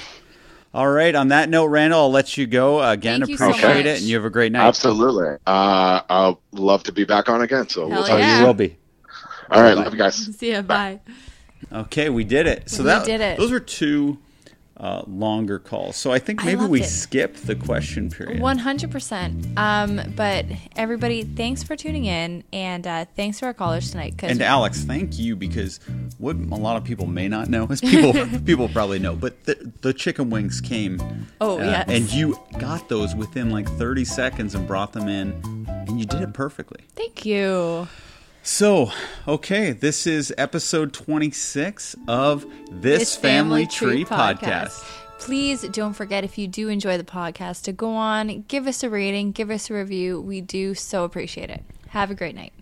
All right. On that note, Randall, I'll let you go. Again, Thank you so appreciate much. it, and you have a great night. absolutely. Uh, I'll love to be back on again. So we'll Hell talk. yeah. You will be. All right, Bye. love you guys. See ya. Bye. Okay, we did it. So We that did it. Those were two uh, longer calls. So I think maybe loved we it. skipped the question period. One hundred percent. Um, but everybody, thanks for tuning in, and uh, thanks to our callers tonight. And Alex, thank you because what a lot of people may not know is people people probably know, but the, the chicken wings came. Oh, uh, yes. and you got those within like 30 seconds and brought them in, and you did it perfectly. thank you. So, okay, this is episode 26 of this, Family, Tree, podcast. Please don't forget if you do enjoy the podcast to go on, give us a rating, give us a review. We do so appreciate it. Have a great night.